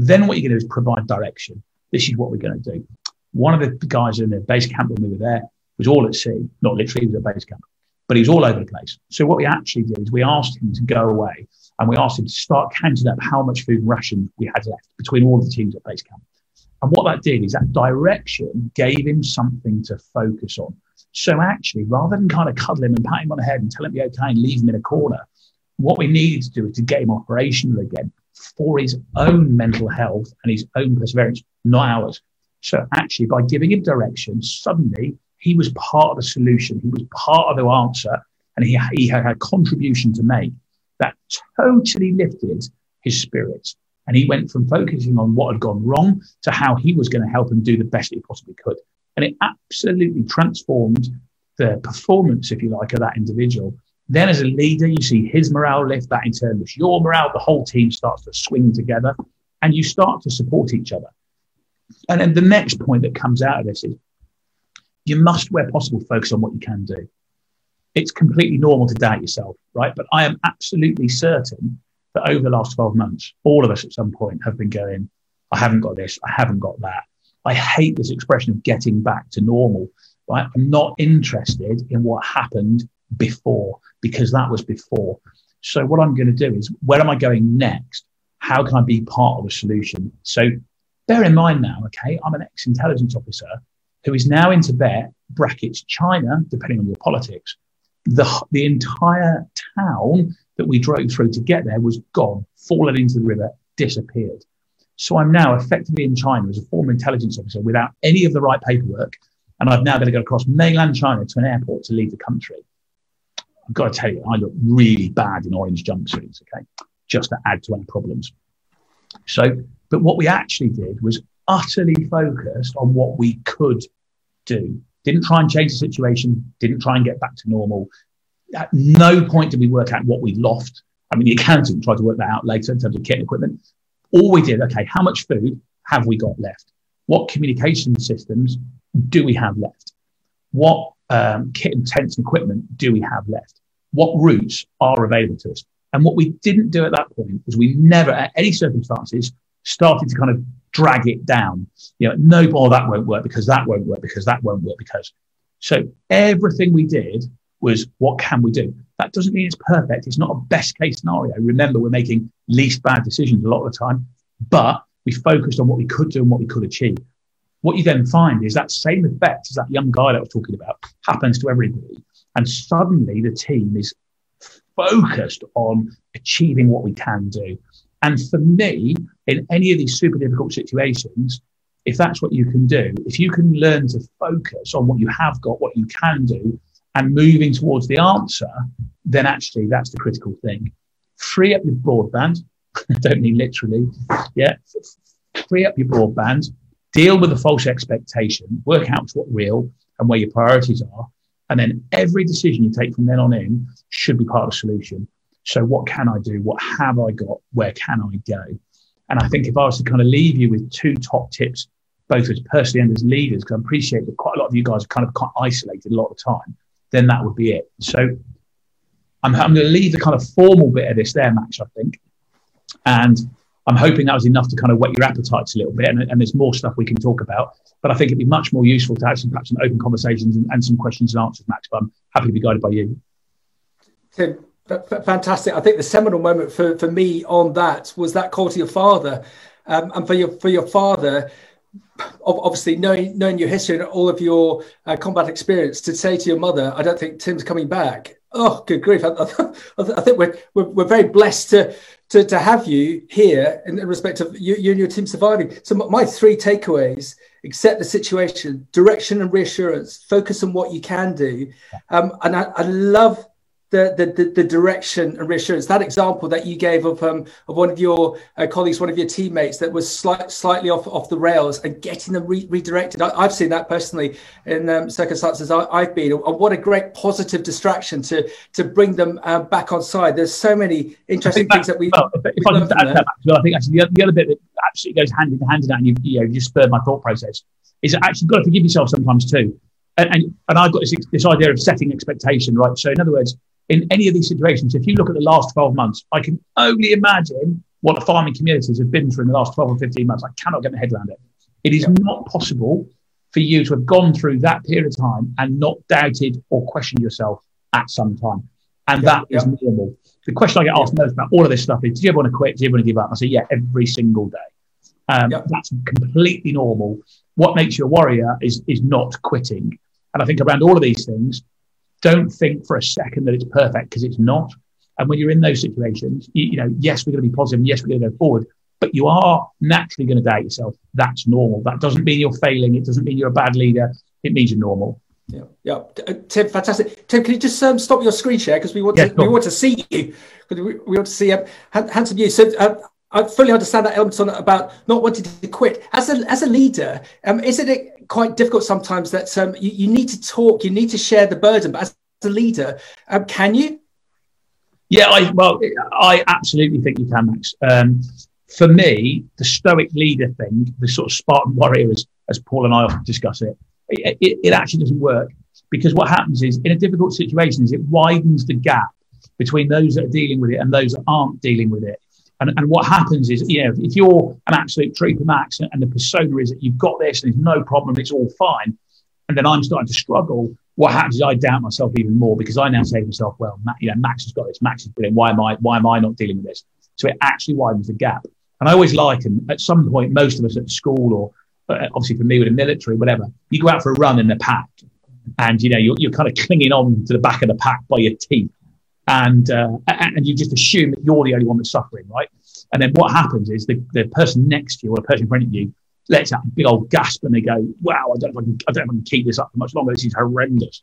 Then what you're going to do is provide direction. This is what we're going to do. One of the guys in the base camp when we were there was all at sea, not literally, he was at base camp, but he was all over the place. So what we actually did is we asked him to go away and we asked him to start counting up how much food and rations we had left between all the teams at base camp. And what that did is that direction gave him something to focus on. So actually, rather than kind of cuddle him and pat him on the head and tell him, be okay, and leave him in a corner, what we needed to do is to get him operational again for his own mental health and his own perseverance, not ours. So actually, by giving him direction, suddenly he was part of the solution. He was part of the answer and he, he had a contribution to make that totally lifted his spirits. And he went from focusing on what had gone wrong to how he was going to help him do the best he possibly could. And it absolutely transformed the performance, if you like, of that individual. Then as a leader, you see his morale lift, that in turn lifts your morale. The whole team starts to swing together and you start to support each other. And then the next point that comes out of this is you must, where possible, focus on what you can do. It's completely normal to doubt yourself, right? But I am absolutely certain that over the last 12 months, all of us at some point have been going, I haven't got this, I haven't got that. I hate this expression of getting back to normal, right? I'm not interested in what happened before because that was before. So what I'm going to do is, where am I going next? How can I be part of a solution? So bear in mind now, okay, I'm an ex-intelligence officer who is now in Tibet, brackets China, depending on your politics. The, the entire town that we drove through to get there was gone, fallen into the river, disappeared. So I'm now effectively in China as a former intelligence officer without any of the right paperwork. And I've now got to go across mainland China to an airport to leave the country. I've got to tell you, I look really bad in orange jumpsuits, okay, just to add to our problems. So, but what we actually did was utterly focused on what we could do. Didn't try and change the situation, didn't try and get back to normal. At no point did we work out what we lost. I mean, the accountant tried to work that out later in terms of kit and equipment. All we did, okay, how much food have we got left? What communication systems do we have left? What um, kit and tents and equipment do we have left? What routes are available to us? And what we didn't do at that point was we never, at any circumstances, started to kind of drag it down. You know, no, oh, that won't work because that won't work because that won't work because. So everything we did was what can we do? That doesn't mean it's perfect. It's not a best case scenario. Remember, we're making least bad decisions a lot of the time, but we focused on what we could do and what we could achieve. What you then find is that same effect as that young guy that I was talking about happens to everybody. And suddenly the team is focused on achieving what we can do. And for me, in any of these super difficult situations, if that's what you can do, if you can learn to focus on what you have got, what you can do, and moving towards the answer, then actually that's the critical thing. Free up your broadband. I don't mean literally. Yeah. Free up your broadband. Deal with the false expectation. Work out what's real and where your priorities are. And then every decision you take from then on in should be part of the solution. So what can I do? What have I got? Where can I go? And I think if I was to kind of leave you with two top tips, both as personally and as leaders, because I appreciate that quite a lot of you guys are kind of isolated a lot of the time, then that would be it. So I'm, I'm going to leave the kind of formal bit of this there, Max, I think. And I'm hoping that was enough to kind of whet your appetites a little bit. And, and, there's more stuff we can talk about. But I think it'd be much more useful to have some perhaps some open conversations and, and some questions and answers, Max. But I'm happy to be guided by you. Tim, fantastic. I think the seminal moment for, for me on that was that call to your father. Um, and for your for your father, obviously knowing knowing your history and all of your uh, combat experience, to say to your mother, "I don't think Tim's coming back." Oh, good grief! I, I, I think we're, we're, we're very blessed to to, to have you here in respect of you, you and your team surviving. So my three takeaways: accept the situation, direction and reassurance, focus on what you can do, um, and I, I love the, the, the, direction and reassurance. That example that you gave of um, of one of your uh, colleagues, one of your teammates that was slight, slightly off off the rails and getting them re- redirected. I, have seen that personally in um, circumstances I, have been. And what a great positive distraction to to bring them uh, back on side. There's so many interesting things that we. Well, if, I add that, well, I think actually the, the, other bit that absolutely goes hand in hand in that, and you you know you spurred my thought process, is actually you've got to forgive yourself sometimes too. And, and, and I've got this, this idea of setting expectation, right? So in other words in any of these situations, if you look at the last 12 months, I can only imagine what the farming communities have been through in the last 12 or 15 months. I cannot get my head around it. It is yeah. not possible for you to have gone through that period of time and not doubted or questioned yourself at some time. And yeah, that yeah. is normal. The question I get asked most about all of this stuff is, do you ever want to quit? Do you ever want to give up? I say, yeah, every single day. Um, That's completely normal. What makes you a warrior is, is not quitting. And I think around all of these things, don't think for a second that it's perfect because it's not. And when you're in those situations, you, you know, yes, we're going to be positive. Yes, we're going to go forward, but you are naturally going to doubt yourself. That's normal. That doesn't mean you're failing. It doesn't mean you're a bad leader. It means you're normal. Yeah, yeah. Uh, Tim, fantastic. Tim, can you just um, stop your screen share because we want to, we want to see you because we, we, want to see um, handsome you. So uh, I fully understand that element on about not wanting to quit. As a as a leader, um, isn't it quite difficult sometimes that um, you, you, need to talk, you need to share the burden, but as a leader, um, can you? Yeah, I, well, I absolutely think you can, Max. Um, for me, the stoic leader thing, the sort of Spartan warrior, as, as Paul and I often discuss it, it, it, it actually doesn't work because what happens is in a difficult situation is it widens the gap between those that are dealing with it and those that aren't dealing with it. And, and what happens is, know, if you're an absolute trooper max and the persona is that you've got this and there's no problem, it's all fine, and then I'm starting to struggle, what happens is I doubt myself even more because I now say to myself, well, you know, Max has got this, Max is brilliant. Why am I, why am I not dealing with this? So it actually widens the gap. And I always liken at some point, most of us at school or uh, obviously for me with the military, whatever, you go out for a run in the pack and, you know, you're, you're kind of clinging on to the back of the pack by your teeth and uh, and you just assume that you're the only one that's suffering, right? And then what happens is the, the person next to you or the person in front of you lets out a big old gasp and they go, "Wow, I don't know if I can, I don't know if I can keep this up for much longer. This is horrendous."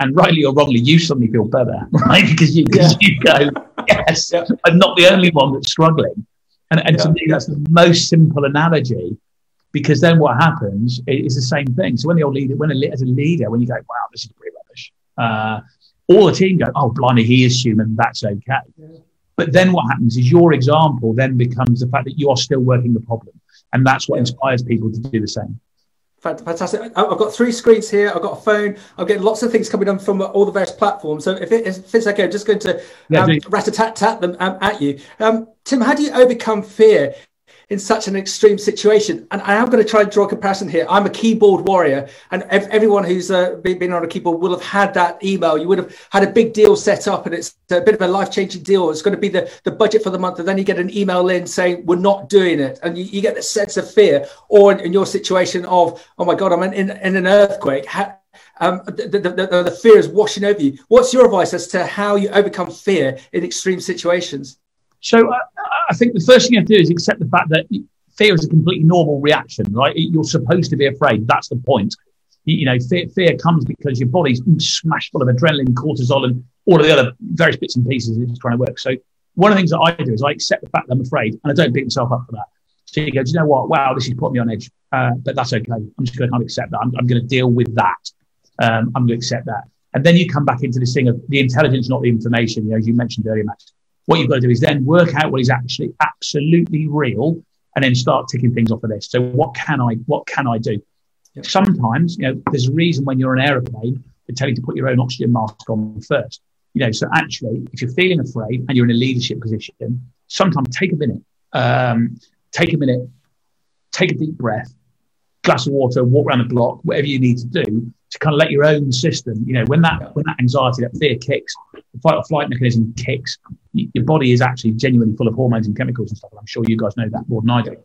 And rightly or wrongly, you suddenly feel better, right? Because you, yeah. you go, "Yes, yeah. I'm not the only one that's struggling." And, and yeah. to me, that's the most simple analogy because then what happens is the same thing. So when the old leader, when a, as a leader, when you go, wow, this is pretty rubbish, uh, all the team go, oh, blimey, he is human. That's okay. Yeah. But then what happens is your example then becomes the fact that you are still working the problem. And that's what yeah. inspires people to do the same. Fantastic. I've got three screens here. I've got a phone. I'm getting lots of things coming on from all the various platforms. So if, it, if it's okay, I'm just going to um, rat a tat tat them um, at you. Um, Tim, how do you overcome fear in such an extreme situation. And I am going to try and draw a comparison here. I'm a keyboard warrior, and everyone who's uh, been on a keyboard will have had that email. You would have had a big deal set up, and it's a bit of a life changing deal. It's going to be the, the budget for the month, and then you get an email in saying, We're not doing it. And you, you get the sense of fear, or in, in, your situation of, Oh my God, I'm in, in, in an earthquake. How, um, the, the, the, the fear is washing over you. What's your advice as to how you overcome fear in extreme situations? So uh, I think the first thing you have to do is accept the fact that fear is a completely normal reaction, right? You're supposed to be afraid. That's the point. You, know, fear, fear comes because your body's smashed full of adrenaline, cortisol, and all of the other various bits and pieces it's trying to work. So one of the things that I do is I accept the fact that I'm afraid, and I don't beat myself up for that. So you go, do you know what? Wow, this has put me on edge, uh, but that's okay. I'm just going to accept that. I'm, I'm going to deal with that. Um, I'm going to accept that. And then you come back into this thing of the intelligence, not the information. You know, as you mentioned earlier, Max. What you've got to do is then work out what is actually absolutely real and then start ticking things off the list. So what can I what can I do? Yep. Sometimes, you know, there's a reason when you're on an aeroplane, they tell you to put your own oxygen mask on first. You know, so actually, if you're feeling afraid and you're in a leadership position, sometimes take a minute, um, take a minute, take a deep breath, glass of water, walk around the block, whatever you need to do, to kind of let your own system, you know, when that when that anxiety, that fear kicks, the fight or flight mechanism kicks, your body is actually genuinely full of hormones and chemicals and stuff. And I'm sure you guys know that more than I do.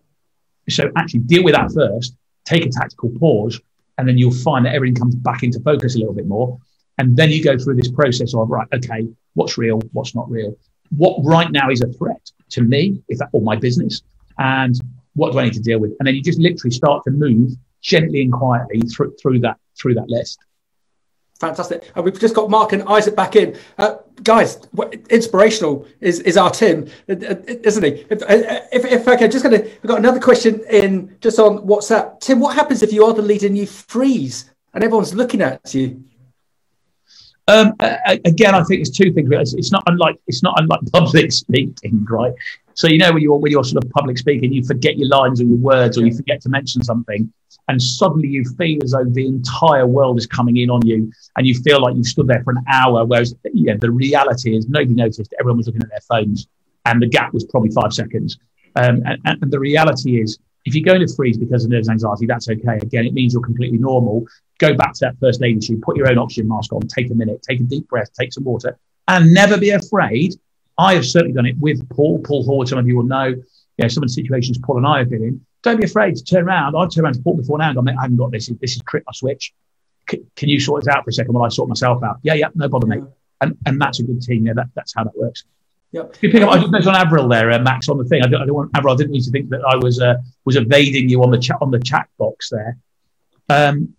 So actually deal with that first, take a tactical pause, and then you'll find that everything comes back into focus a little bit more. And then you go through this process of right, okay, what's real, what's not real, what right now is a threat to me, if that or my business, and what do I need to deal with? And then you just literally start to move gently and quietly through, through that through that list. Fantastic. And we've just got Mark and Isaac back in. Uh, guys, inspirational is, is our Tim, uh, uh, isn't he? If, uh, if, if okay, just going to, we've got another question in just on WhatsApp. Tim, what happens if you are the leader and you freeze and everyone's looking at you? Um, again, I think it's two things. It's not unlike it's not unlike public speaking, right? So you know when you're when you're sort of public speaking, you forget your lines or your words, or you forget to mention something, and suddenly you feel as though the entire world is coming in on you, and you feel like you've stood there for an hour. Whereas yeah, the reality is nobody noticed. Everyone was looking at their phones, and the gap was probably five seconds. Um, and, and the reality is, if you're going to freeze because of nerves anxiety, that's okay. Again, it means you're completely normal. Go back to that first aid issue, put your own oxygen mask on, take a minute, take a deep breath, take some water, and never be afraid. I have certainly done it with Paul, Paul Horde, some of you will know, you know, some of the situations Paul and I have been in. Don't be afraid to turn around. I've turned around to Paul before now and gone, I haven't got this. This is trick my switch. C- can you sort this out for a second while I sort myself out? Yeah, yeah, no bother, mate. And, and that's a good team. Yeah, that, that's how that works. Yep. You pick up, I just noticed on Avril there, uh, Max, on the thing. I don't, I don't want Avril. I didn't need to think that I was uh, was evading you on the chat on the chat box there. Um,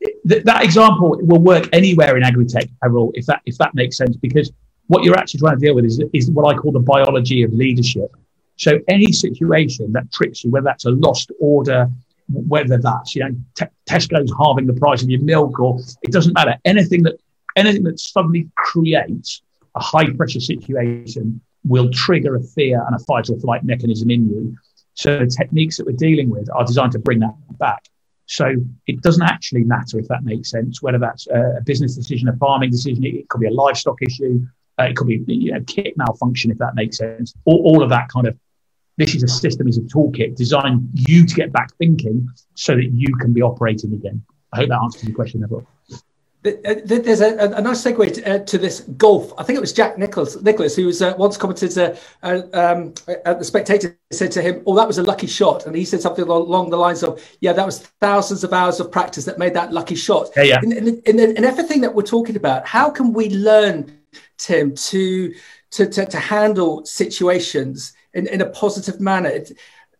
th- that example will work anywhere in agri-tech, Avril, if that if that makes sense, because what you're actually trying to deal with is is what I call the biology of leadership. So any situation that tricks you, whether that's a lost order, whether that's you know Tesco's halving the price of your milk, or it doesn't matter, anything that anything that suddenly creates a high pressure situation will trigger a fear and a fight or flight mechanism in you. So the techniques that we're dealing with are designed to bring that back. So it doesn't actually matter if that makes sense, whether that's a business decision, a farming decision, it could be a livestock issue, uh, it could be you know, kit malfunction, if that makes sense. All, all of that kind of, this is a system, is a toolkit designed you to get back thinking so that you can be operating again. I hope that answers your question, Neville. Uh, there's a, a, nice segue to, uh, to, this golf. I think it was Jack Nicklaus, Nicklaus who was uh, once commented uh, uh um, at the Spectator said to him, "Oh, that was a lucky shot," and he said something along the lines of, "Yeah, that was thousands of hours of practice that made that lucky shot." Yeah, yeah. In, in, in, in everything that we're talking about, how can we learn, Tim, to to to, to handle situations in, in a positive manner?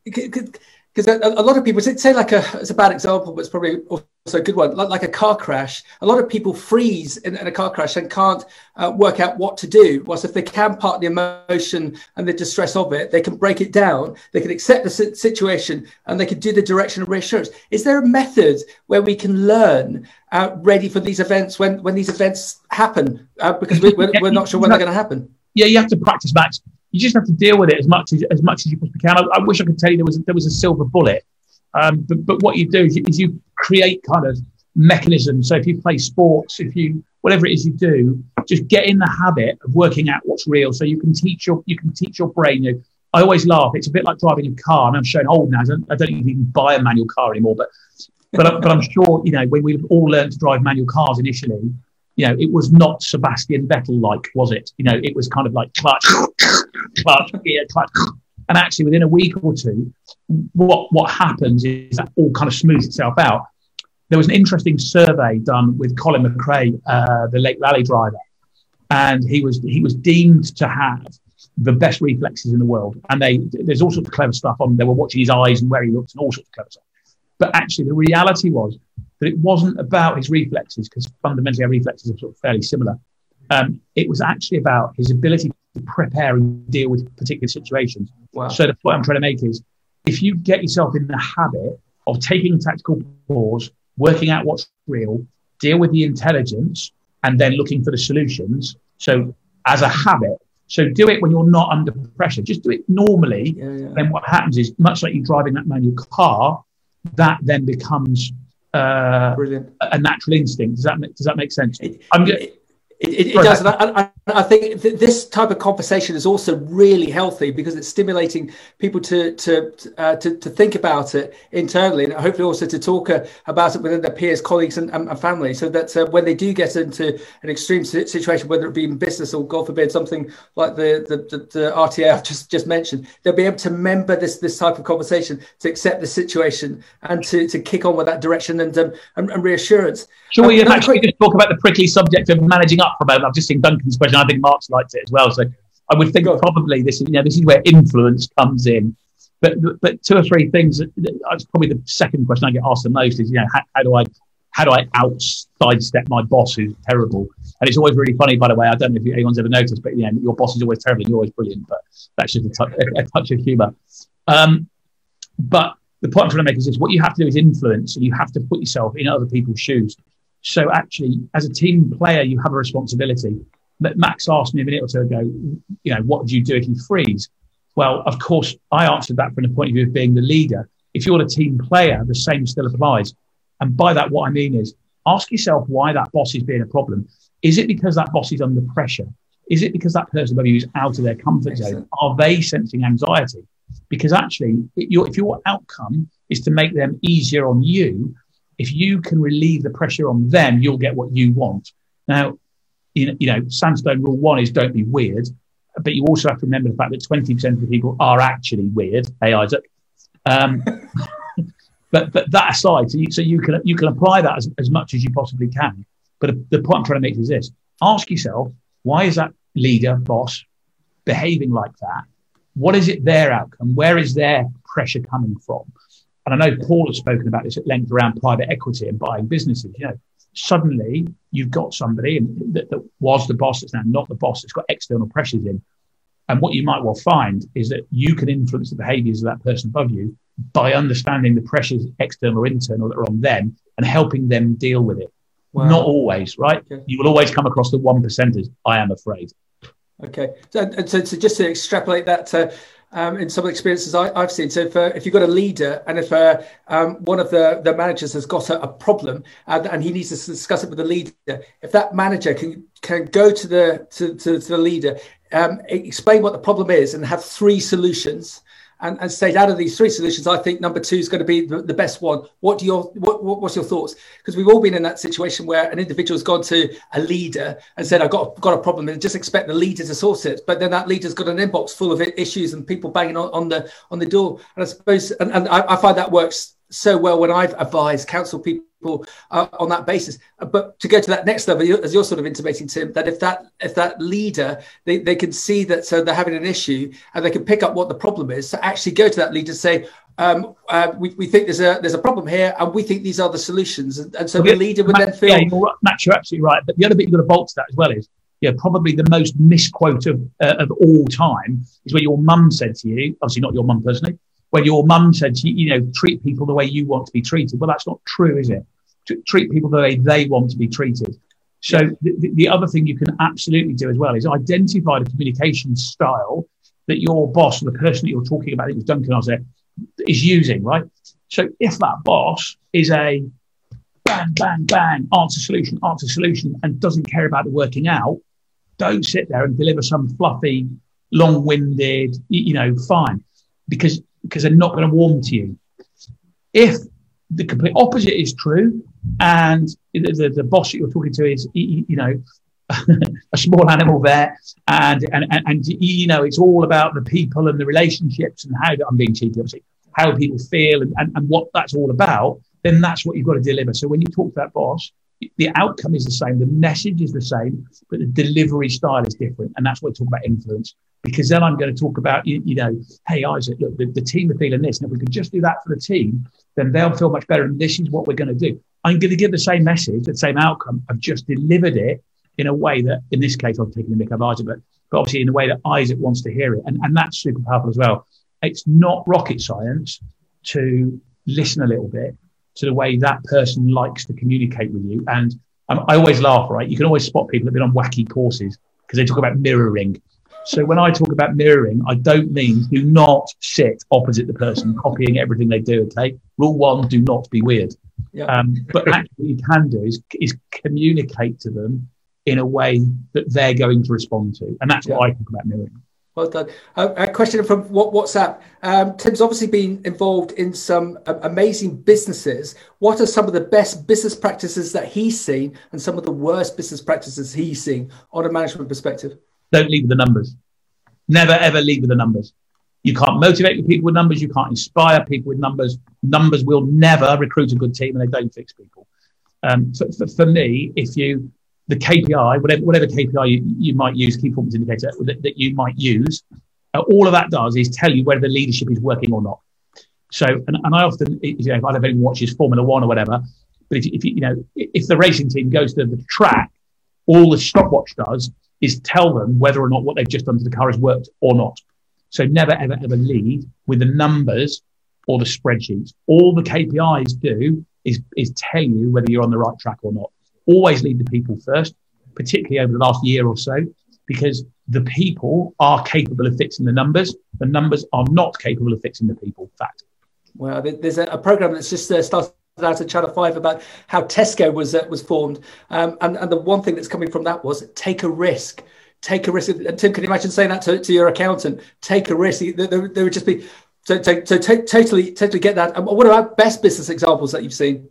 Because a, a, lot of people say like a it's a bad example but it's probably also a good one like, like a car crash. A lot of people freeze in, in a car crash and can't uh, work out what to do. Whilst if they can part the emotion and the distress of it they can break it down they can accept the situation and they can do the direction of reassurance. Is there a method where we can learn uh, ready for these events when when these events happen uh, because we, we're, we're not sure when they're going to happen yeah you have to practice max you just have to deal with it as much as as much as you possibly can. I, I, wish I could tell you there was there was a silver bullet, Um, but, but what you do is you, is you create kind of mechanisms. So if you play sports, if you whatever it is you do, just get in the habit of working out what's real. So you can teach your you can teach your brain. You know, I always laugh. It's a bit like driving a car, and I'm showing old now. I don't, I don't even buy a manual car anymore. But but but I'm sure you know when we all learned to drive manual cars initially, you know, it was not Sebastian Vettel like, was it? You know, it was kind of like clutch, clutch, gear, clutch. And actually, within a week or two, what what happens is that all kind of smooths itself out. There was an interesting survey done with Colin McRae, uh, the late rally driver, and he was he was deemed to have the best reflexes in the world. And they there's all sorts of clever stuff on. They were watching his eyes and where he looked and all sorts of clever stuff. But actually, the reality was that it wasn't about his reflexes because fundamentally our reflexes are sort of fairly similar. Um, it was actually about his ability to prepare and deal with particular situations. Wow. So the point I'm trying to make is if you get yourself in the habit of taking a tactical pause, working out what's real, deal with the intelligence, and then looking for the solutions. So as a habit, so do it when you're not under pressure. Just do it normally. Yeah, yeah. Then what happens is, much like you driving that manual car, that then becomes uh, a natural instinct. Does that make, does that make sense? It, I'm, it, it, it does. And I, I, think this type of conversation is also really healthy because it's stimulating people to to uh, to, to, think about it internally and hopefully also to talk uh, about it within their peers, colleagues, and, and, family, so that uh, when they do get into an extreme situation, whether it be in business or God forbid something like the the, the, the RTA I've just just mentioned, they'll be able to remember this this type of conversation, to accept the situation, and to to kick on with that direction and um, and, and reassurance. Shall we um, actually just talk about the prickly subject of managing up for a moment? I've just seen Duncan's question. I think Mark's liked it as well. So I would think probably this is, you know, this is where influence comes in. But but two or three things. That's probably the second question I get asked the most is, you know, how, how do I how do I out sidestep my boss who's terrible? And it's always really funny, by the way. I don't know if anyone's ever noticed, but know, your boss is always terrible and you're always brilliant. But that's just a, touch, a, touch of humour. Um, but the point I'm trying to make is this: what you have to do is influence, and you have to put yourself in other people's shoes. So actually, as a team player, you have a responsibility. Max asked me a minute or two ago, you know, what do you do if you freeze? Well, of course, I answered that from the point of view of being the leader. If you're a team player, the same still applies. And by that, what I mean is ask yourself why that boss is being a problem. Is it because that boss is under pressure? Is it because that person above you is out of their comfort zone? Are they sensing anxiety? Because actually, if your outcome is to make them easier on you, if you can relieve the pressure on them, you'll get what you want. Now, you know, Sandstone rule one is don't be weird, but you also have to remember the fact that 20% of the people are actually weird. Hey, Isaac. Um, but but that aside, so you, so you can you can apply that as, as much as you possibly can. But the point I'm trying to make is this: ask yourself, why is that leader, boss, behaving like that? What is it their outcome? Where is their pressure coming from? And I know Paul has spoken about this at length around private equity and buying businesses. You know, suddenly you've got somebody that, that was the boss that's now not the boss that's got external pressures in. And what you might well find is that you can influence the behaviors of that person above you by understanding the pressures, external or internal, that are on them and helping them deal with it. Wow. Not always, right? Okay. You will always come across the one percenters, I am afraid. Okay. So, so, so just to extrapolate that to um, in some of the experiences I, have seen. So if, uh, if you've got a leader and if uh, um, one of the, the managers has got a, a problem and, and, he needs to discuss it with the leader, if that manager can can go to the to, to, to the leader, um, explain what the problem is and have three solutions and, and out of these three solutions, I think number two is going to be the, the best one. What do your what, what, what's your thoughts? Because we've all been in that situation where an individual's gone to a leader and said, "I've got got a problem," and just expect the leader to sort it. But then that leader's got an inbox full of issues and people banging on, on the on the door. And I suppose, and, and I, I find that works so well when I've advised council people uh, on that basis. Uh, but to go to that next level, as you're sort of intimating, Tim, that if that if that leader they, they can see that so they're having an issue and they can pick up what the problem is. So actually go to that leader and say, um, uh, we, we think there's a there's a problem here, and we think these are the solutions. And, and so the leader would Matt, then feel. Yeah, you're, Matt, you're absolutely right. But the other bit you've got to bolt to that as well is yeah, probably the most misquote of, uh, of all time is where your mum said to you, obviously not your mum personally, when your mum said, you, you know, treat people the way you want to be treated. Well, that's not true, is it? To treat people the way they want to be treated. So the, the other thing you can absolutely do as well is identify the communication style that your boss or the person that you're talking about, it was Duncan, I was there, is using, right? So if that boss is a bang, bang, bang, answer solution, answer solution, and doesn't care about the working out, don't sit there and deliver some fluffy, long-winded, you know, fine, because because they're not going to warm to you. If the complete opposite is true, and the, the, the boss that you're talking to is, you know, a small animal there, and, and and and you know, it's all about the people and the relationships and how I'm being cheeky, obviously, how people feel and, and, and what that's all about. Then that's what you've got to deliver. So when you talk to that boss, the outcome is the same, the message is the same, but the delivery style is different. And that's what we talk about influence. Because then I'm going to talk about, you, you know, hey, Isaac, look, the, the, team are feeling this. And if we could just do that for the team, then they'll feel much better. And this is what we're going to do. I'm going to give the same message, the same outcome. I've just delivered it in a way that, in this case, I'm taking the mick of Isaac, but, but obviously in a way that Isaac wants to hear it. And, and that's super powerful as well. It's not rocket science to listen a little bit to the way that person likes to communicate with you. And um, I always laugh, right? You can always spot people that have been on wacky courses because they talk about mirroring. So when I talk about mirroring, I don't mean do not sit opposite the person copying everything they do. Okay. Rule one, do not be weird. Um, but actually what you can do is, is communicate to them in a way that they're going to respond to. And that's what I talk about mirroring. Well done. Uh, a question from WhatsApp. Um, Tim's obviously been involved in some uh, amazing businesses. What are some of the best business practices that he's seen and some of the worst business practices he's seen on a management perspective? Don't lead with the numbers. Never, ever lead with the numbers. You can't motivate people with numbers. You can't inspire people with numbers. Numbers will never recruit a good team and they don't fix people. Um, for, for, for me, if you the KPI, whatever, whatever KPI you, you might use, key performance indicator that, that you might use, uh, all of that does is tell you whether the leadership is working or not. So, and, and I often, you know, if I don't know watches Formula One or whatever, but if, if you know, if the racing team goes to the track, all the stopwatch does is tell them whether or not what they've just done to the car has worked or not. So never, ever, ever lead with the numbers or the spreadsheets. All the KPIs do is, is tell you whether you're on the right track or not always lead the people first, particularly over the last year or so, because the people are capable of fixing the numbers. The numbers are not capable of fixing the people. Fact. Well, there's a, program that's just uh, started out of Channel Five about how Tesco was uh, was formed, um, and and the one thing that's coming from that was take a risk. Take a risk. And Tim, can you imagine saying that to, to your accountant? Take a risk. There, there, there would just be so, so, so t- totally, totally get that. And what about best business examples that you've seen?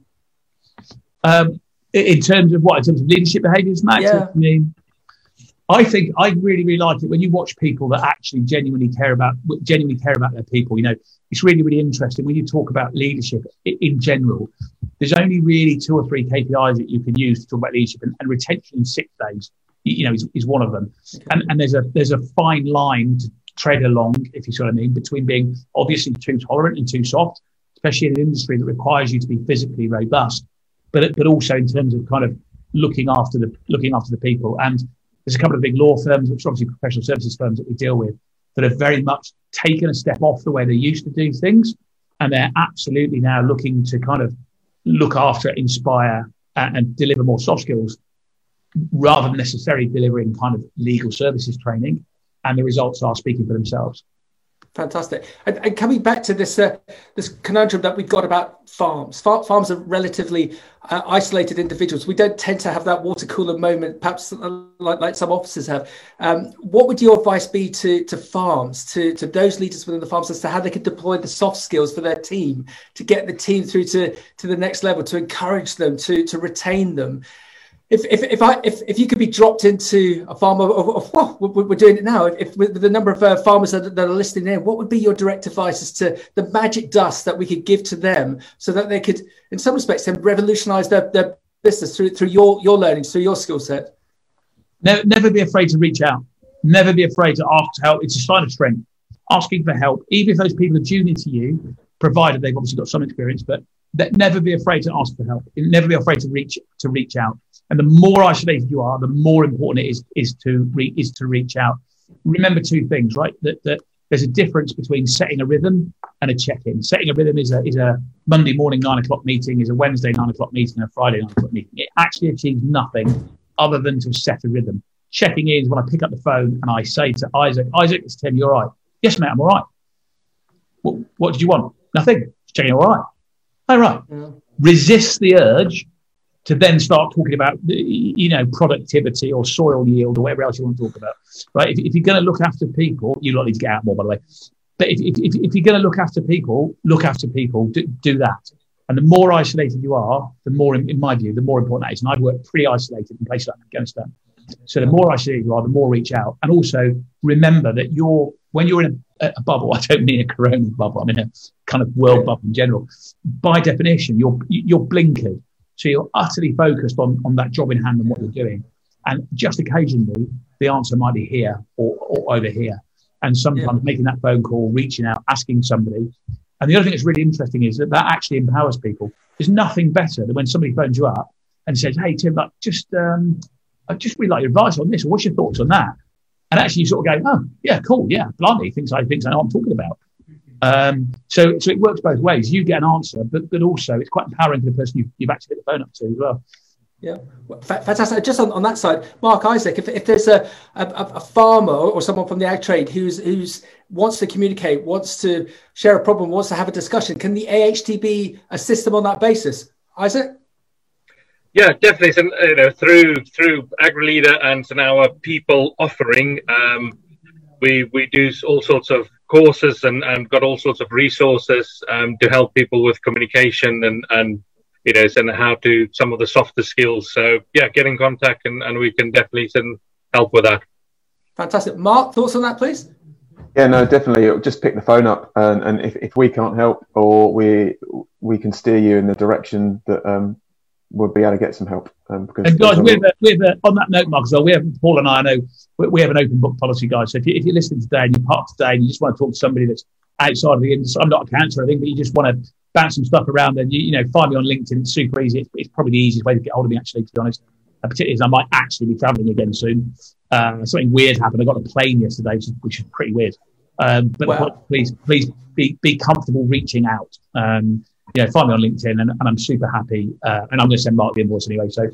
Um, in terms of what in terms of leadership behaviours, Max. Yeah. I mean, I think I really, really like it when you watch people that actually genuinely care about genuinely care about their people. You know, it's really, really interesting when you talk about leadership in general. There's only really two or three KPIs that you can use to talk about leadership, and, and retention in six days, you know, is, is one of them. And, and there's a there's a fine line to tread along, if you see what I mean, between being obviously too tolerant and too soft, especially in an industry that requires you to be physically robust but but also in terms of kind of looking after the looking after the people. And there's a couple of big law firms, which are obviously professional services firms that we deal with, that have very much taken a step off the way they used to do things, and they're absolutely now looking to kind of look after, inspire, and, and deliver more soft skills rather than necessarily delivering kind of legal services training. And the results are speaking for themselves. Fantastic. And, and, coming back to this uh, this conundrum that we've got about farms. Far, farms are relatively uh, isolated individuals. We don't tend to have that water cooler moment, perhaps uh, like, like some officers have. Um, what would your advice be to, to farms, to, to those leaders within the farms, as to how they could deploy the soft skills for their team to get the team through to, to the next level, to encourage them, to, to retain them? If, if, if I if, if you could be dropped into a farm we're doing it now. If, if the number of uh, farmers that, that, are listening in, what would be your direct advice as to the magic dust that we could give to them, so that they could, in some respects, then revolutionise their, their business through through your your learnings, through your skill set. Never, never be afraid to reach out. Never be afraid to ask help. It's a sign of strength. Asking for help, even if those people are junior to you, provided they've obviously got some experience, but never be afraid to ask for help. Never be afraid to reach to reach out. And the more isolated you are, the more important it is is to re, is to reach out. Remember two things, right? That that there's a difference between setting a rhythm and a check-in. Setting a rhythm is a is a Monday morning nine o'clock meeting, is a Wednesday nine o'clock meeting, and a Friday nine o'clock meeting. It actually achieves nothing other than to set a rhythm. Checking in is when I pick up the phone and I say to Isaac, Isaac, it's Tim, you're all right. Yes, mate, I'm all right. What, what did you want? Nothing. Just checking all right. Oh, right. Yeah. Resist the urge to then start talking about, you know, productivity or soil yield or whatever else you want to talk about, right? If, if you're going to look after people, you lot need to get out more, by the way. But if, if, if you're going to look after people, look after people, do, do that. And the more isolated you are, the more, in, in my view, the more important that is. And I've worked pretty isolated in places like Afghanistan. So the more isolated you are, the more reach out. And also remember that you're, when you're in a, a bubble, I don't mean a corona bubble, I mean a kind of world bubble in general. By definition, you're, you're blinkered. So you're utterly focused on, on that job in hand and what you're doing. And just occasionally, the answer might be here or, or over here. And sometimes yeah. making that phone call, reaching out, asking somebody. And the other thing that's really interesting is that that actually empowers people. There's nothing better than when somebody phones you up and says, "Hey Tim, like just um, I just really like your advice on this. Or what's your thoughts on that?" And actually, you sort of go, "Oh, yeah, cool, yeah, blimey, things I things I know I'm talking about." Um, so, so it works both ways. You get an answer, but but also it's quite empowering for the person you, you've actually hit the phone up to as well. Yeah, fantastic. Just on, on that side, Mark Isaac, if, if there's a, a, a farmer or someone from the ag trade who's who's wants to communicate, wants to share a problem, wants to have a discussion, can the AHDB assist them on that basis? Isaac? Yeah, definitely. So, you know, through through AgriLeader and now our people offering, um, we we do all sorts of courses and, and got all sorts of resources um, to help people with communication and and you know, and how to some of the softer skills. So yeah, get in contact and, and we can definitely send help with that. Fantastic. Mark, thoughts on that, please? Yeah, no, definitely. Just pick the phone up, and, and if, if we can't help, or we we can steer you in the direction that um, we'll be able to get some help. Um, because and guys, we're, we're, on that note, Mark, as well, we have Paul and I, I know we, we have an open book policy, guys. So if, you, if you're listening today and you're part today and you just want to talk to somebody that's outside of the industry, I'm not a counselor, I think, but you just want to bounce some stuff around, then you, you know, find me on LinkedIn. It's super easy. It's, it's, probably the easiest way to get hold of me, actually, to be honest. Uh, particularly as I might actually be traveling again soon. Uh, something weird happened. I got a plane yesterday, which is, which is pretty weird. Um, but wow. please, please be, be comfortable reaching out. Um, you know, find me on LinkedIn, and, and I'm super happy. Uh, and I'm going to send Mark the invoice anyway. So,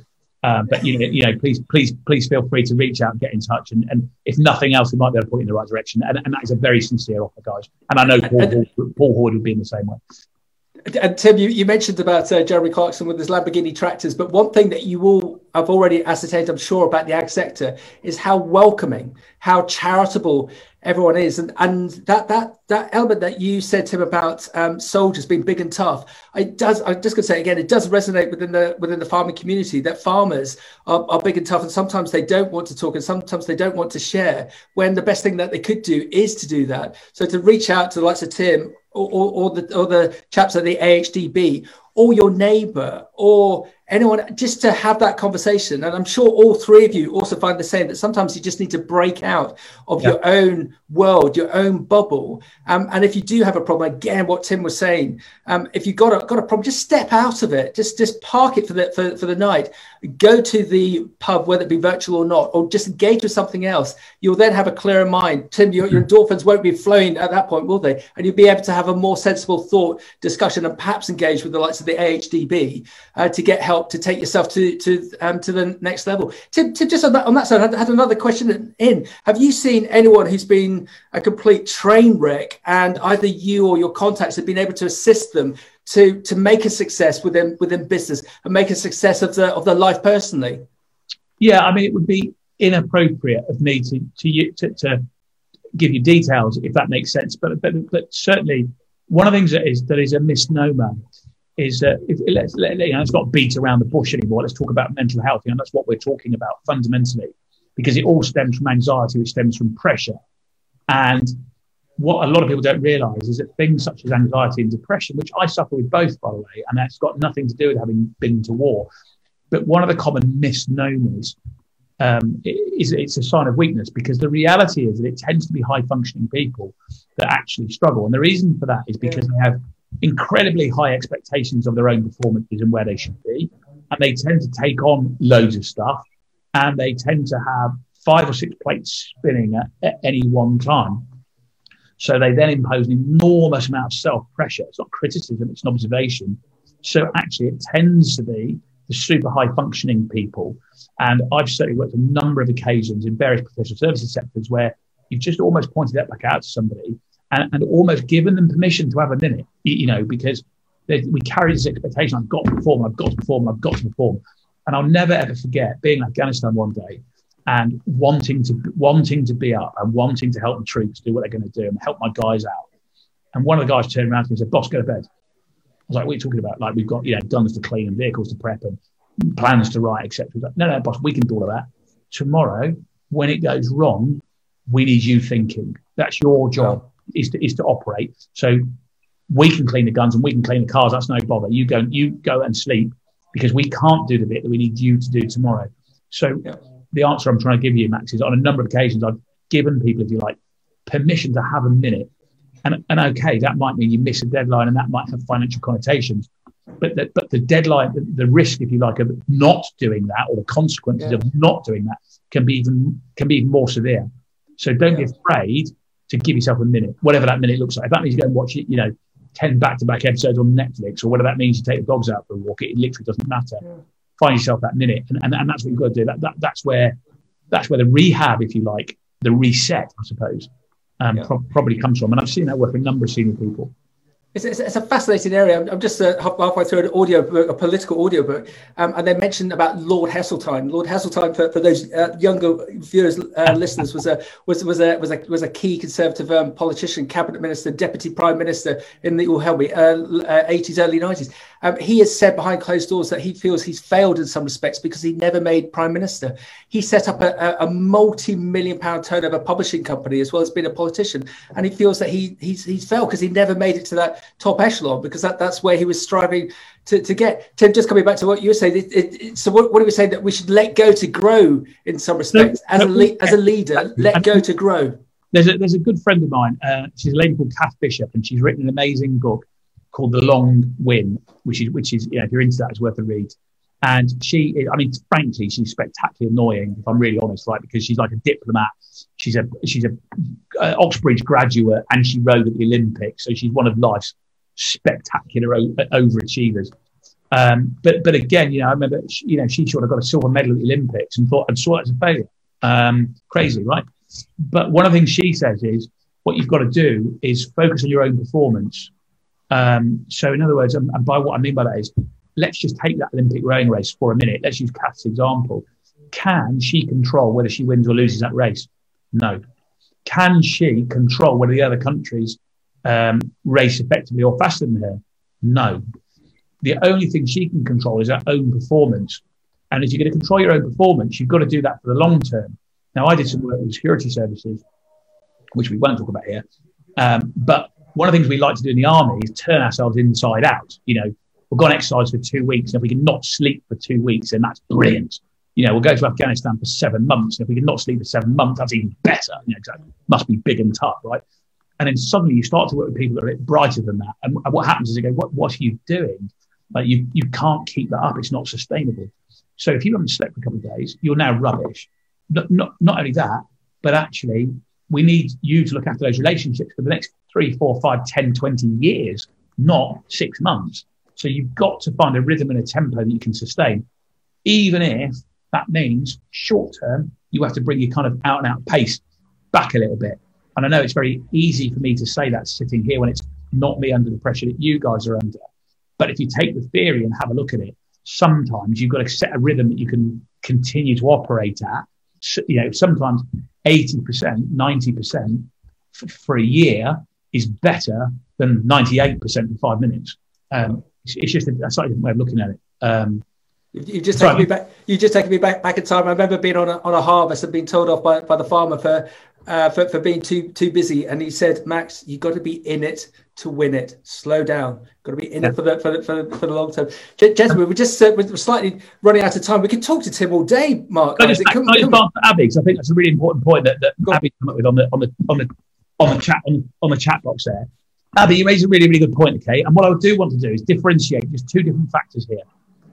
uh, but you know, you know, please, please, please feel free to reach out and get in touch. And, and if nothing else, we might be able to point you in the right direction. And, and that is a very sincere offer, guys. And I know Paul, Paul Horde would be in the same way and Tim, you, you mentioned about uh, Jeremy Clarkson with his Lamborghini tractors, but one thing that you all have already ascertained, I'm sure, about the ag sector is how welcoming, how charitable everyone is, and and that that that element that you said Tim about um, soldiers being big and tough, it does. I'm just going to say again, it does resonate within the within the farming community that farmers are, are big and tough, and sometimes they don't want to talk, and sometimes they don't want to share. When the best thing that they could do is to do that. So to reach out to the likes of Tim or, or, or, the, or the chaps at the AHDB or your neighbor or anyone just to have that conversation and i'm sure all three of you also find the same that sometimes you just need to break out of yeah. your own world your own bubble. Um, and if you do have a problem again what tim was saying um, if you've got a, got a problem just step out of it. Just just park it for the for, for the night. Go to the pub whether it be virtual or not or just engage with something else. You'll then have a clearer mind. Tim your, your mm-hmm. endorphins won't be flowing at that point will they? And you'll be able to have a more sensible thought discussion and perhaps engage with the likes of the AHDB uh, to get help to take yourself to to um, to the next level. Tim, Tim just on that, on that side, I had another question in. Have you seen anyone who's been a complete train wreck, and either you or your contacts have been able to assist them to to make a success within within business and make a success of the of their life personally? Yeah, I mean, it would be inappropriate of me to to to, to give you details if that makes sense, but but, but certainly one of the things that is that is a misnomer is that if, let's, let, you know, it's not beat around the bush anymore. Let's talk about mental health. And that's what we're talking about fundamentally, because it all stems from anxiety, which stems from pressure. And what a lot of people don't realize is that things such as anxiety and depression, which I suffer with both, by the way, and that's got nothing to do with having been to war. But one of the common misnomers um, is it's a sign of weakness because the reality is that it tends to be high functioning people that actually struggle. And the reason for that is because they have incredibly high expectations of their own performances and where they should be. And they tend to take on loads of stuff and they tend to have five or six plates spinning at, at any one time. So they then impose an enormous amount of self pressure. It's not criticism, it's an observation. So actually, it tends to be the super high functioning people. And I've certainly worked a number of occasions in various professional services sectors where you've just almost pointed that back out to somebody and, and almost given them permission to have a minute, you know, because we carry this expectation I've got to perform, I've got to perform, I've got to perform. And I'll never ever forget being in Afghanistan one day and wanting to wanting to be up and wanting to help the troops do what they're going to do and help my guys out. And one of the guys turned around to me and said, Boss, go to bed. I was like, what are you talking about? Like, we've got, you know, guns to clean and vehicles to prep and plans to write, etc. Like, no, no, boss, we can do all of that. Tomorrow, when it goes wrong, we need you thinking. That's your job is to is to operate. So we can clean the guns and we can clean the cars. That's no bother. You go you go and sleep because we can't do the bit that we need you to do tomorrow. So yeah. the answer I'm trying to give you, Max, is on a number of occasions I've given people, if you like, permission to have a minute. And, and okay, that might mean you miss a deadline and that might have financial connotations. But the, but the deadline, the, the risk, if you like, of not doing that or the consequences yeah. of not doing that can be even can be even more severe. So don't yeah. be afraid to give yourself a minute, whatever that minute looks like. If that means you go and watch it, you know, 10 back to back episodes on Netflix or whatever that means you take the dogs out for a walk, it literally doesn't matter. Yeah. Find yourself that minute. And, and, and that's what you've got to do. That, that, that's where, that's where the rehab, if you like, the reset, I suppose, um, yeah. pro- probably comes from. And I've seen that work with a number of senior people. It's, it's, it's, a fascinating area. I'm, just uh, halfway through an audio book, a political audio book, um, and they mentioned about Lord Heseltine. Lord Heseltine, for, for those uh, younger viewers, uh, listeners, was a was was a was a was a key Conservative um, politician, cabinet minister, deputy prime minister in the help me, 80s, early 90s. Um, he has said behind closed doors that he feels he's failed in some respects because he never made prime minister. He set up a, a, multi-million pound turnover publishing company as well as being a politician, and he feels that he he's he's failed because he never made it to that top echelon because that, that's where he was striving to, to get. Tim, just coming back to what you were saying, it, it, it, so what, what are we saying that we should let go to grow in some respects as a le- as a leader, let go to grow. There's a, there's a good friend of mine. Uh, she's a lady called Cath Bishop, and she's written an amazing book called The Long Win, which is which is you know if you're into that, it's worth a read. And she, I mean, frankly, she's spectacularly annoying, if I'm really honest, right? Because she's like a diplomat. She's a she's a uh, Oxbridge graduate, and she rode at the Olympics, so she's one of life's spectacular o- overachievers. Um, but but again, you know, I remember she, you know she sort of got a silver medal at the Olympics and thought I saw it as a failure. Um, crazy, right? But one of the things she says is what you've got to do is focus on your own performance um, so, in other words, and, by what I mean by that is, let's just take that Olympic rowing race for a minute. Let's use Cath's example. Can she control whether she wins or loses that race? No. Can she control whether the other countries um, race effectively or faster than her? No. The only thing she can control is her own performance. And if you're going to control your own performance, you've got to do that for the long term. Now, I did some work with security services, which we won't talk about here. Um, but one of the things we like to do in the army is turn ourselves inside out. You know, we've gone exercise for two weeks. And if we can not sleep for two weeks, then that's brilliant. You know, we'll go to Afghanistan for seven months. And if we can not sleep for seven months, that's even better. You know, exactly. Must be big and tough, right? And then suddenly you start to work with people that are a bit brighter than that. And, and what happens is they go, what, what are you doing? Like you, you can't keep that up. It's not sustainable. So if you haven't slept for a couple of days, you're now rubbish. Not, not, not only that, but actually we need you to look after those relationships for the next three, four, five, 10, 20 years, not six months. So you've got to find a rhythm and a tempo that you can sustain, even if that means short term, you have to bring your kind of out and out pace back a little bit. And I know it's very easy for me to say that sitting here when it's not me under the pressure that you guys are under. But if you take the theory and have a look at it, sometimes you've got to set a rhythm that you can continue to operate at. So, you know, sometimes 80%, 90% f- for a year is better than 98% in five minutes. Um, it's, it's, just a, a, slightly different way of looking at it. Um, you just taken me back. You just taken me back back in time. I remember being on a, on a harvest and being told off by, by the farmer for, uh, for for being too too busy, and he said, "Max, you got to be in it to win it. Slow down. Got to be in yeah. it for the for the, for the, for the long term." Gentlemen, we're just uh, we're slightly running out of time. We could talk to Tim all day, Mark. I just, I, I just Abby I think that's a really important point that, that Abby come up with on the on the on the on the chat on, on the chat box there. Abby, you raise a really, really good point, okay? And what I do want to do is differentiate just two different factors here.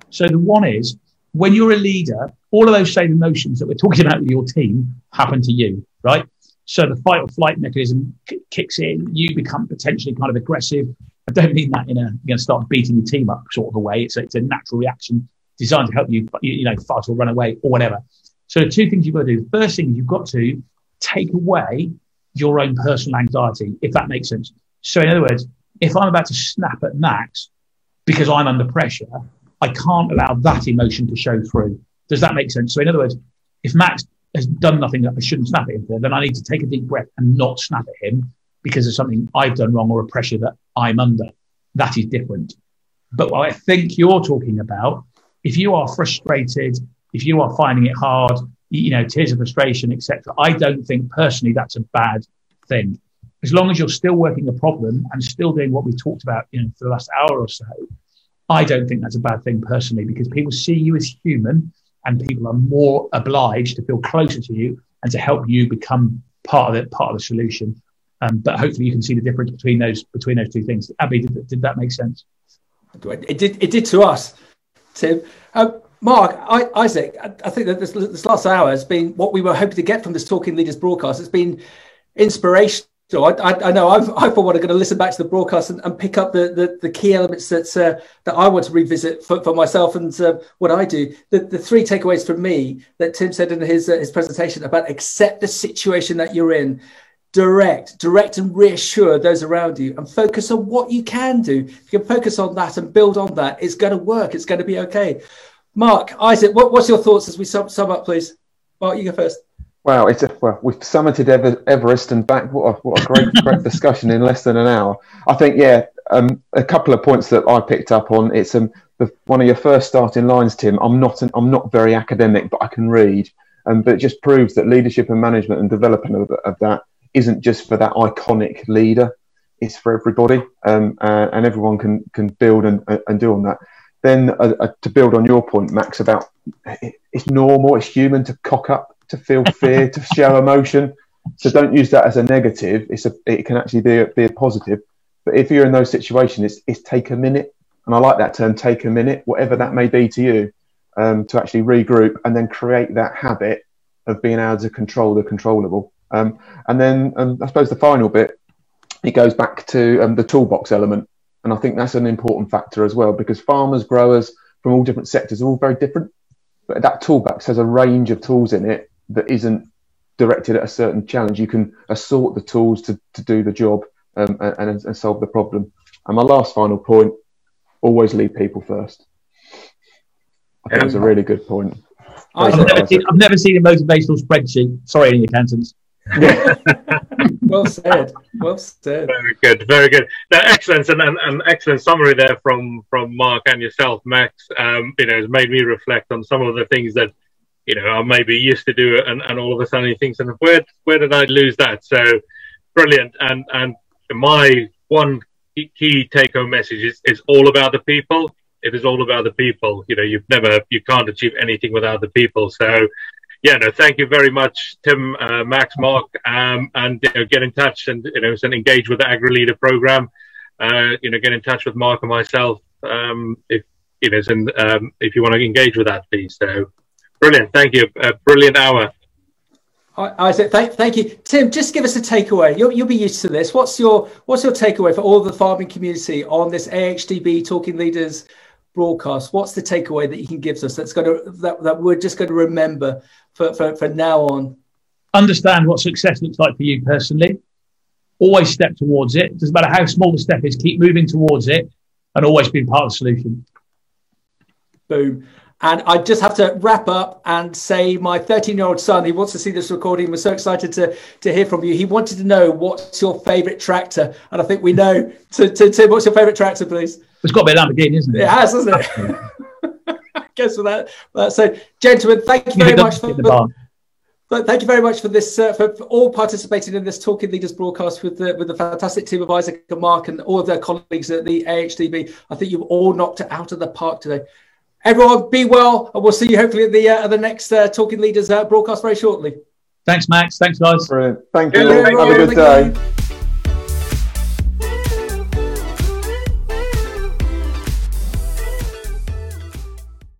So the one is when you're a leader, all of those same emotions that we're talking about with your team happen to you, right? So the fight or flight mechanism k- kicks in. You become potentially kind of aggressive. I don't mean that in a going to start beating your team up sort of a way. It's a, it's a natural reaction designed to help you, you know, fight or run away or whatever. So the two things you've got to do. The first thing you've got to take away your own personal anxiety, if that makes sense. So, in other words, if I'm about to snap at Max, because I'm under pressure, I can't allow that emotion to show through. Does that make sense? So, in other words, if Max has done nothing that I shouldn't snap at him for, then I need to take a deep breath and not snap at him because of something I've done wrong or a pressure that I'm under. That is different. But what I think you're talking about, if you are frustrated, if you are finding it hard, you know, tears of frustration, etc., I don't think personally that's a bad thing. As long as you're still working a problem and still doing what we talked about, you know, for the last hour or so, I don't think that's a bad thing personally because people see you as human and people are more obliged to feel closer to you and to help you become part of it, part of the solution. Um, but hopefully you can see the difference between those between those two things. Abby, did, did that make sense? It did. It did to us, Tim. Uh, Mark, I, Isaac, I, I, think that this, this last hour has been what we were hoping to get from this Talking Leaders broadcast. It's been inspirational. I, I, I know I'm, I for one are going to listen back to the broadcast and, and pick up the, the, the, key elements that uh, that I want to revisit for, for myself and uh, what I do. The, the three takeaways from me that Tim said in his uh, his presentation about accept the situation that you're in direct, direct and reassure those around you and focus on what you can do. If you can focus on that and build on that, it's going to work. It's going to be okay. Mark, Isaac, what, what's your thoughts as we sum, sum up, please? Mark, you go first. Wow, it's a, well, we've summited Ever, Everest and back. What a, what a great, great discussion in less than an hour. I think, yeah, um, a couple of points that I picked up on. It's um, the, one of your first starting lines, Tim. I'm not, an, I'm not very academic, but I can read. Um, but it just proves that leadership and management and development of, of that isn't just for that iconic leader; it's for everybody, um, uh, and everyone can can build and, and do on that. Then uh, uh, to build on your point, Max, about it's normal, it's human to cock up, to feel fear, to show emotion. So don't use that as a negative. It's a it can actually be a, be a positive. But if you're in those situations, it's, it's take a minute, and I like that term, take a minute, whatever that may be to you, um, to actually regroup and then create that habit of being able to control the controllable. Um, and then um, I suppose the final bit, it goes back to um, the toolbox element. And I think that's an important factor as well because farmers, growers from all different sectors are all very different. But that toolbox has a range of tools in it that isn't directed at a certain challenge. You can assort the tools to, to do the job um, and, and solve the problem. And my last final point always lead people first. I think it's a really good point. I've never, seen, I've never, seen, a motivational spreadsheet. Sorry, any accountants. Well said. Well said. Very good. Very good. Now, excellent and an excellent summary there from from Mark and yourself, Max. Um, you know, has made me reflect on some of the things that you know I maybe used to do, and, and all of a sudden he thinks, and where where did I lose that? So brilliant. And and my one key take home message is is all about the people. It is all about the people. You know, you've never you can't achieve anything without the people. So yeah, no, thank you very much, Tim, uh, Max, Mark, um, and you know, get in touch and you know, and engage with the Agri Leader program. Uh, you know, get in touch with Mark and myself um, if you know, and um, if you want to engage with that, please. So, brilliant, thank you, a brilliant hour. Isaac, thank, thank you, Tim. Just give us a takeaway. You'll, you'll be used to this. What's your What's your takeaway for all the farming community on this AHDB Talking Leaders broadcast? What's the takeaway that you can give us that's going to that, that we're just going to remember for, for, for now on? Understand what success looks like for you personally. Always step towards it. Doesn't matter how small the step is, keep moving towards it and always be part of the solution. Boom. And I just have to wrap up and say my 13 year old son, he wants to see this recording. We're so excited to, to hear from you. He wanted to know what's your favorite tractor. And I think we know. To, to, Tim, what's your favorite tractor, please? It's got to be a Lamborghini, isn't it? It has, hasn't it? Guess for that. So, gentlemen, thank you very much for. But thank you very much for this, uh, for, for, all participating in this Talking Leaders broadcast with the, with the fantastic team of Isaac and Mark and all of their colleagues at the AHDB. I think you've all knocked it out of the park today. Everyone, be well, and we'll see you hopefully at the uh, at the next uh, Talking Leaders uh, broadcast very shortly. Thanks, Max. Thanks, guys. Brilliant. Thank you. Have a good day.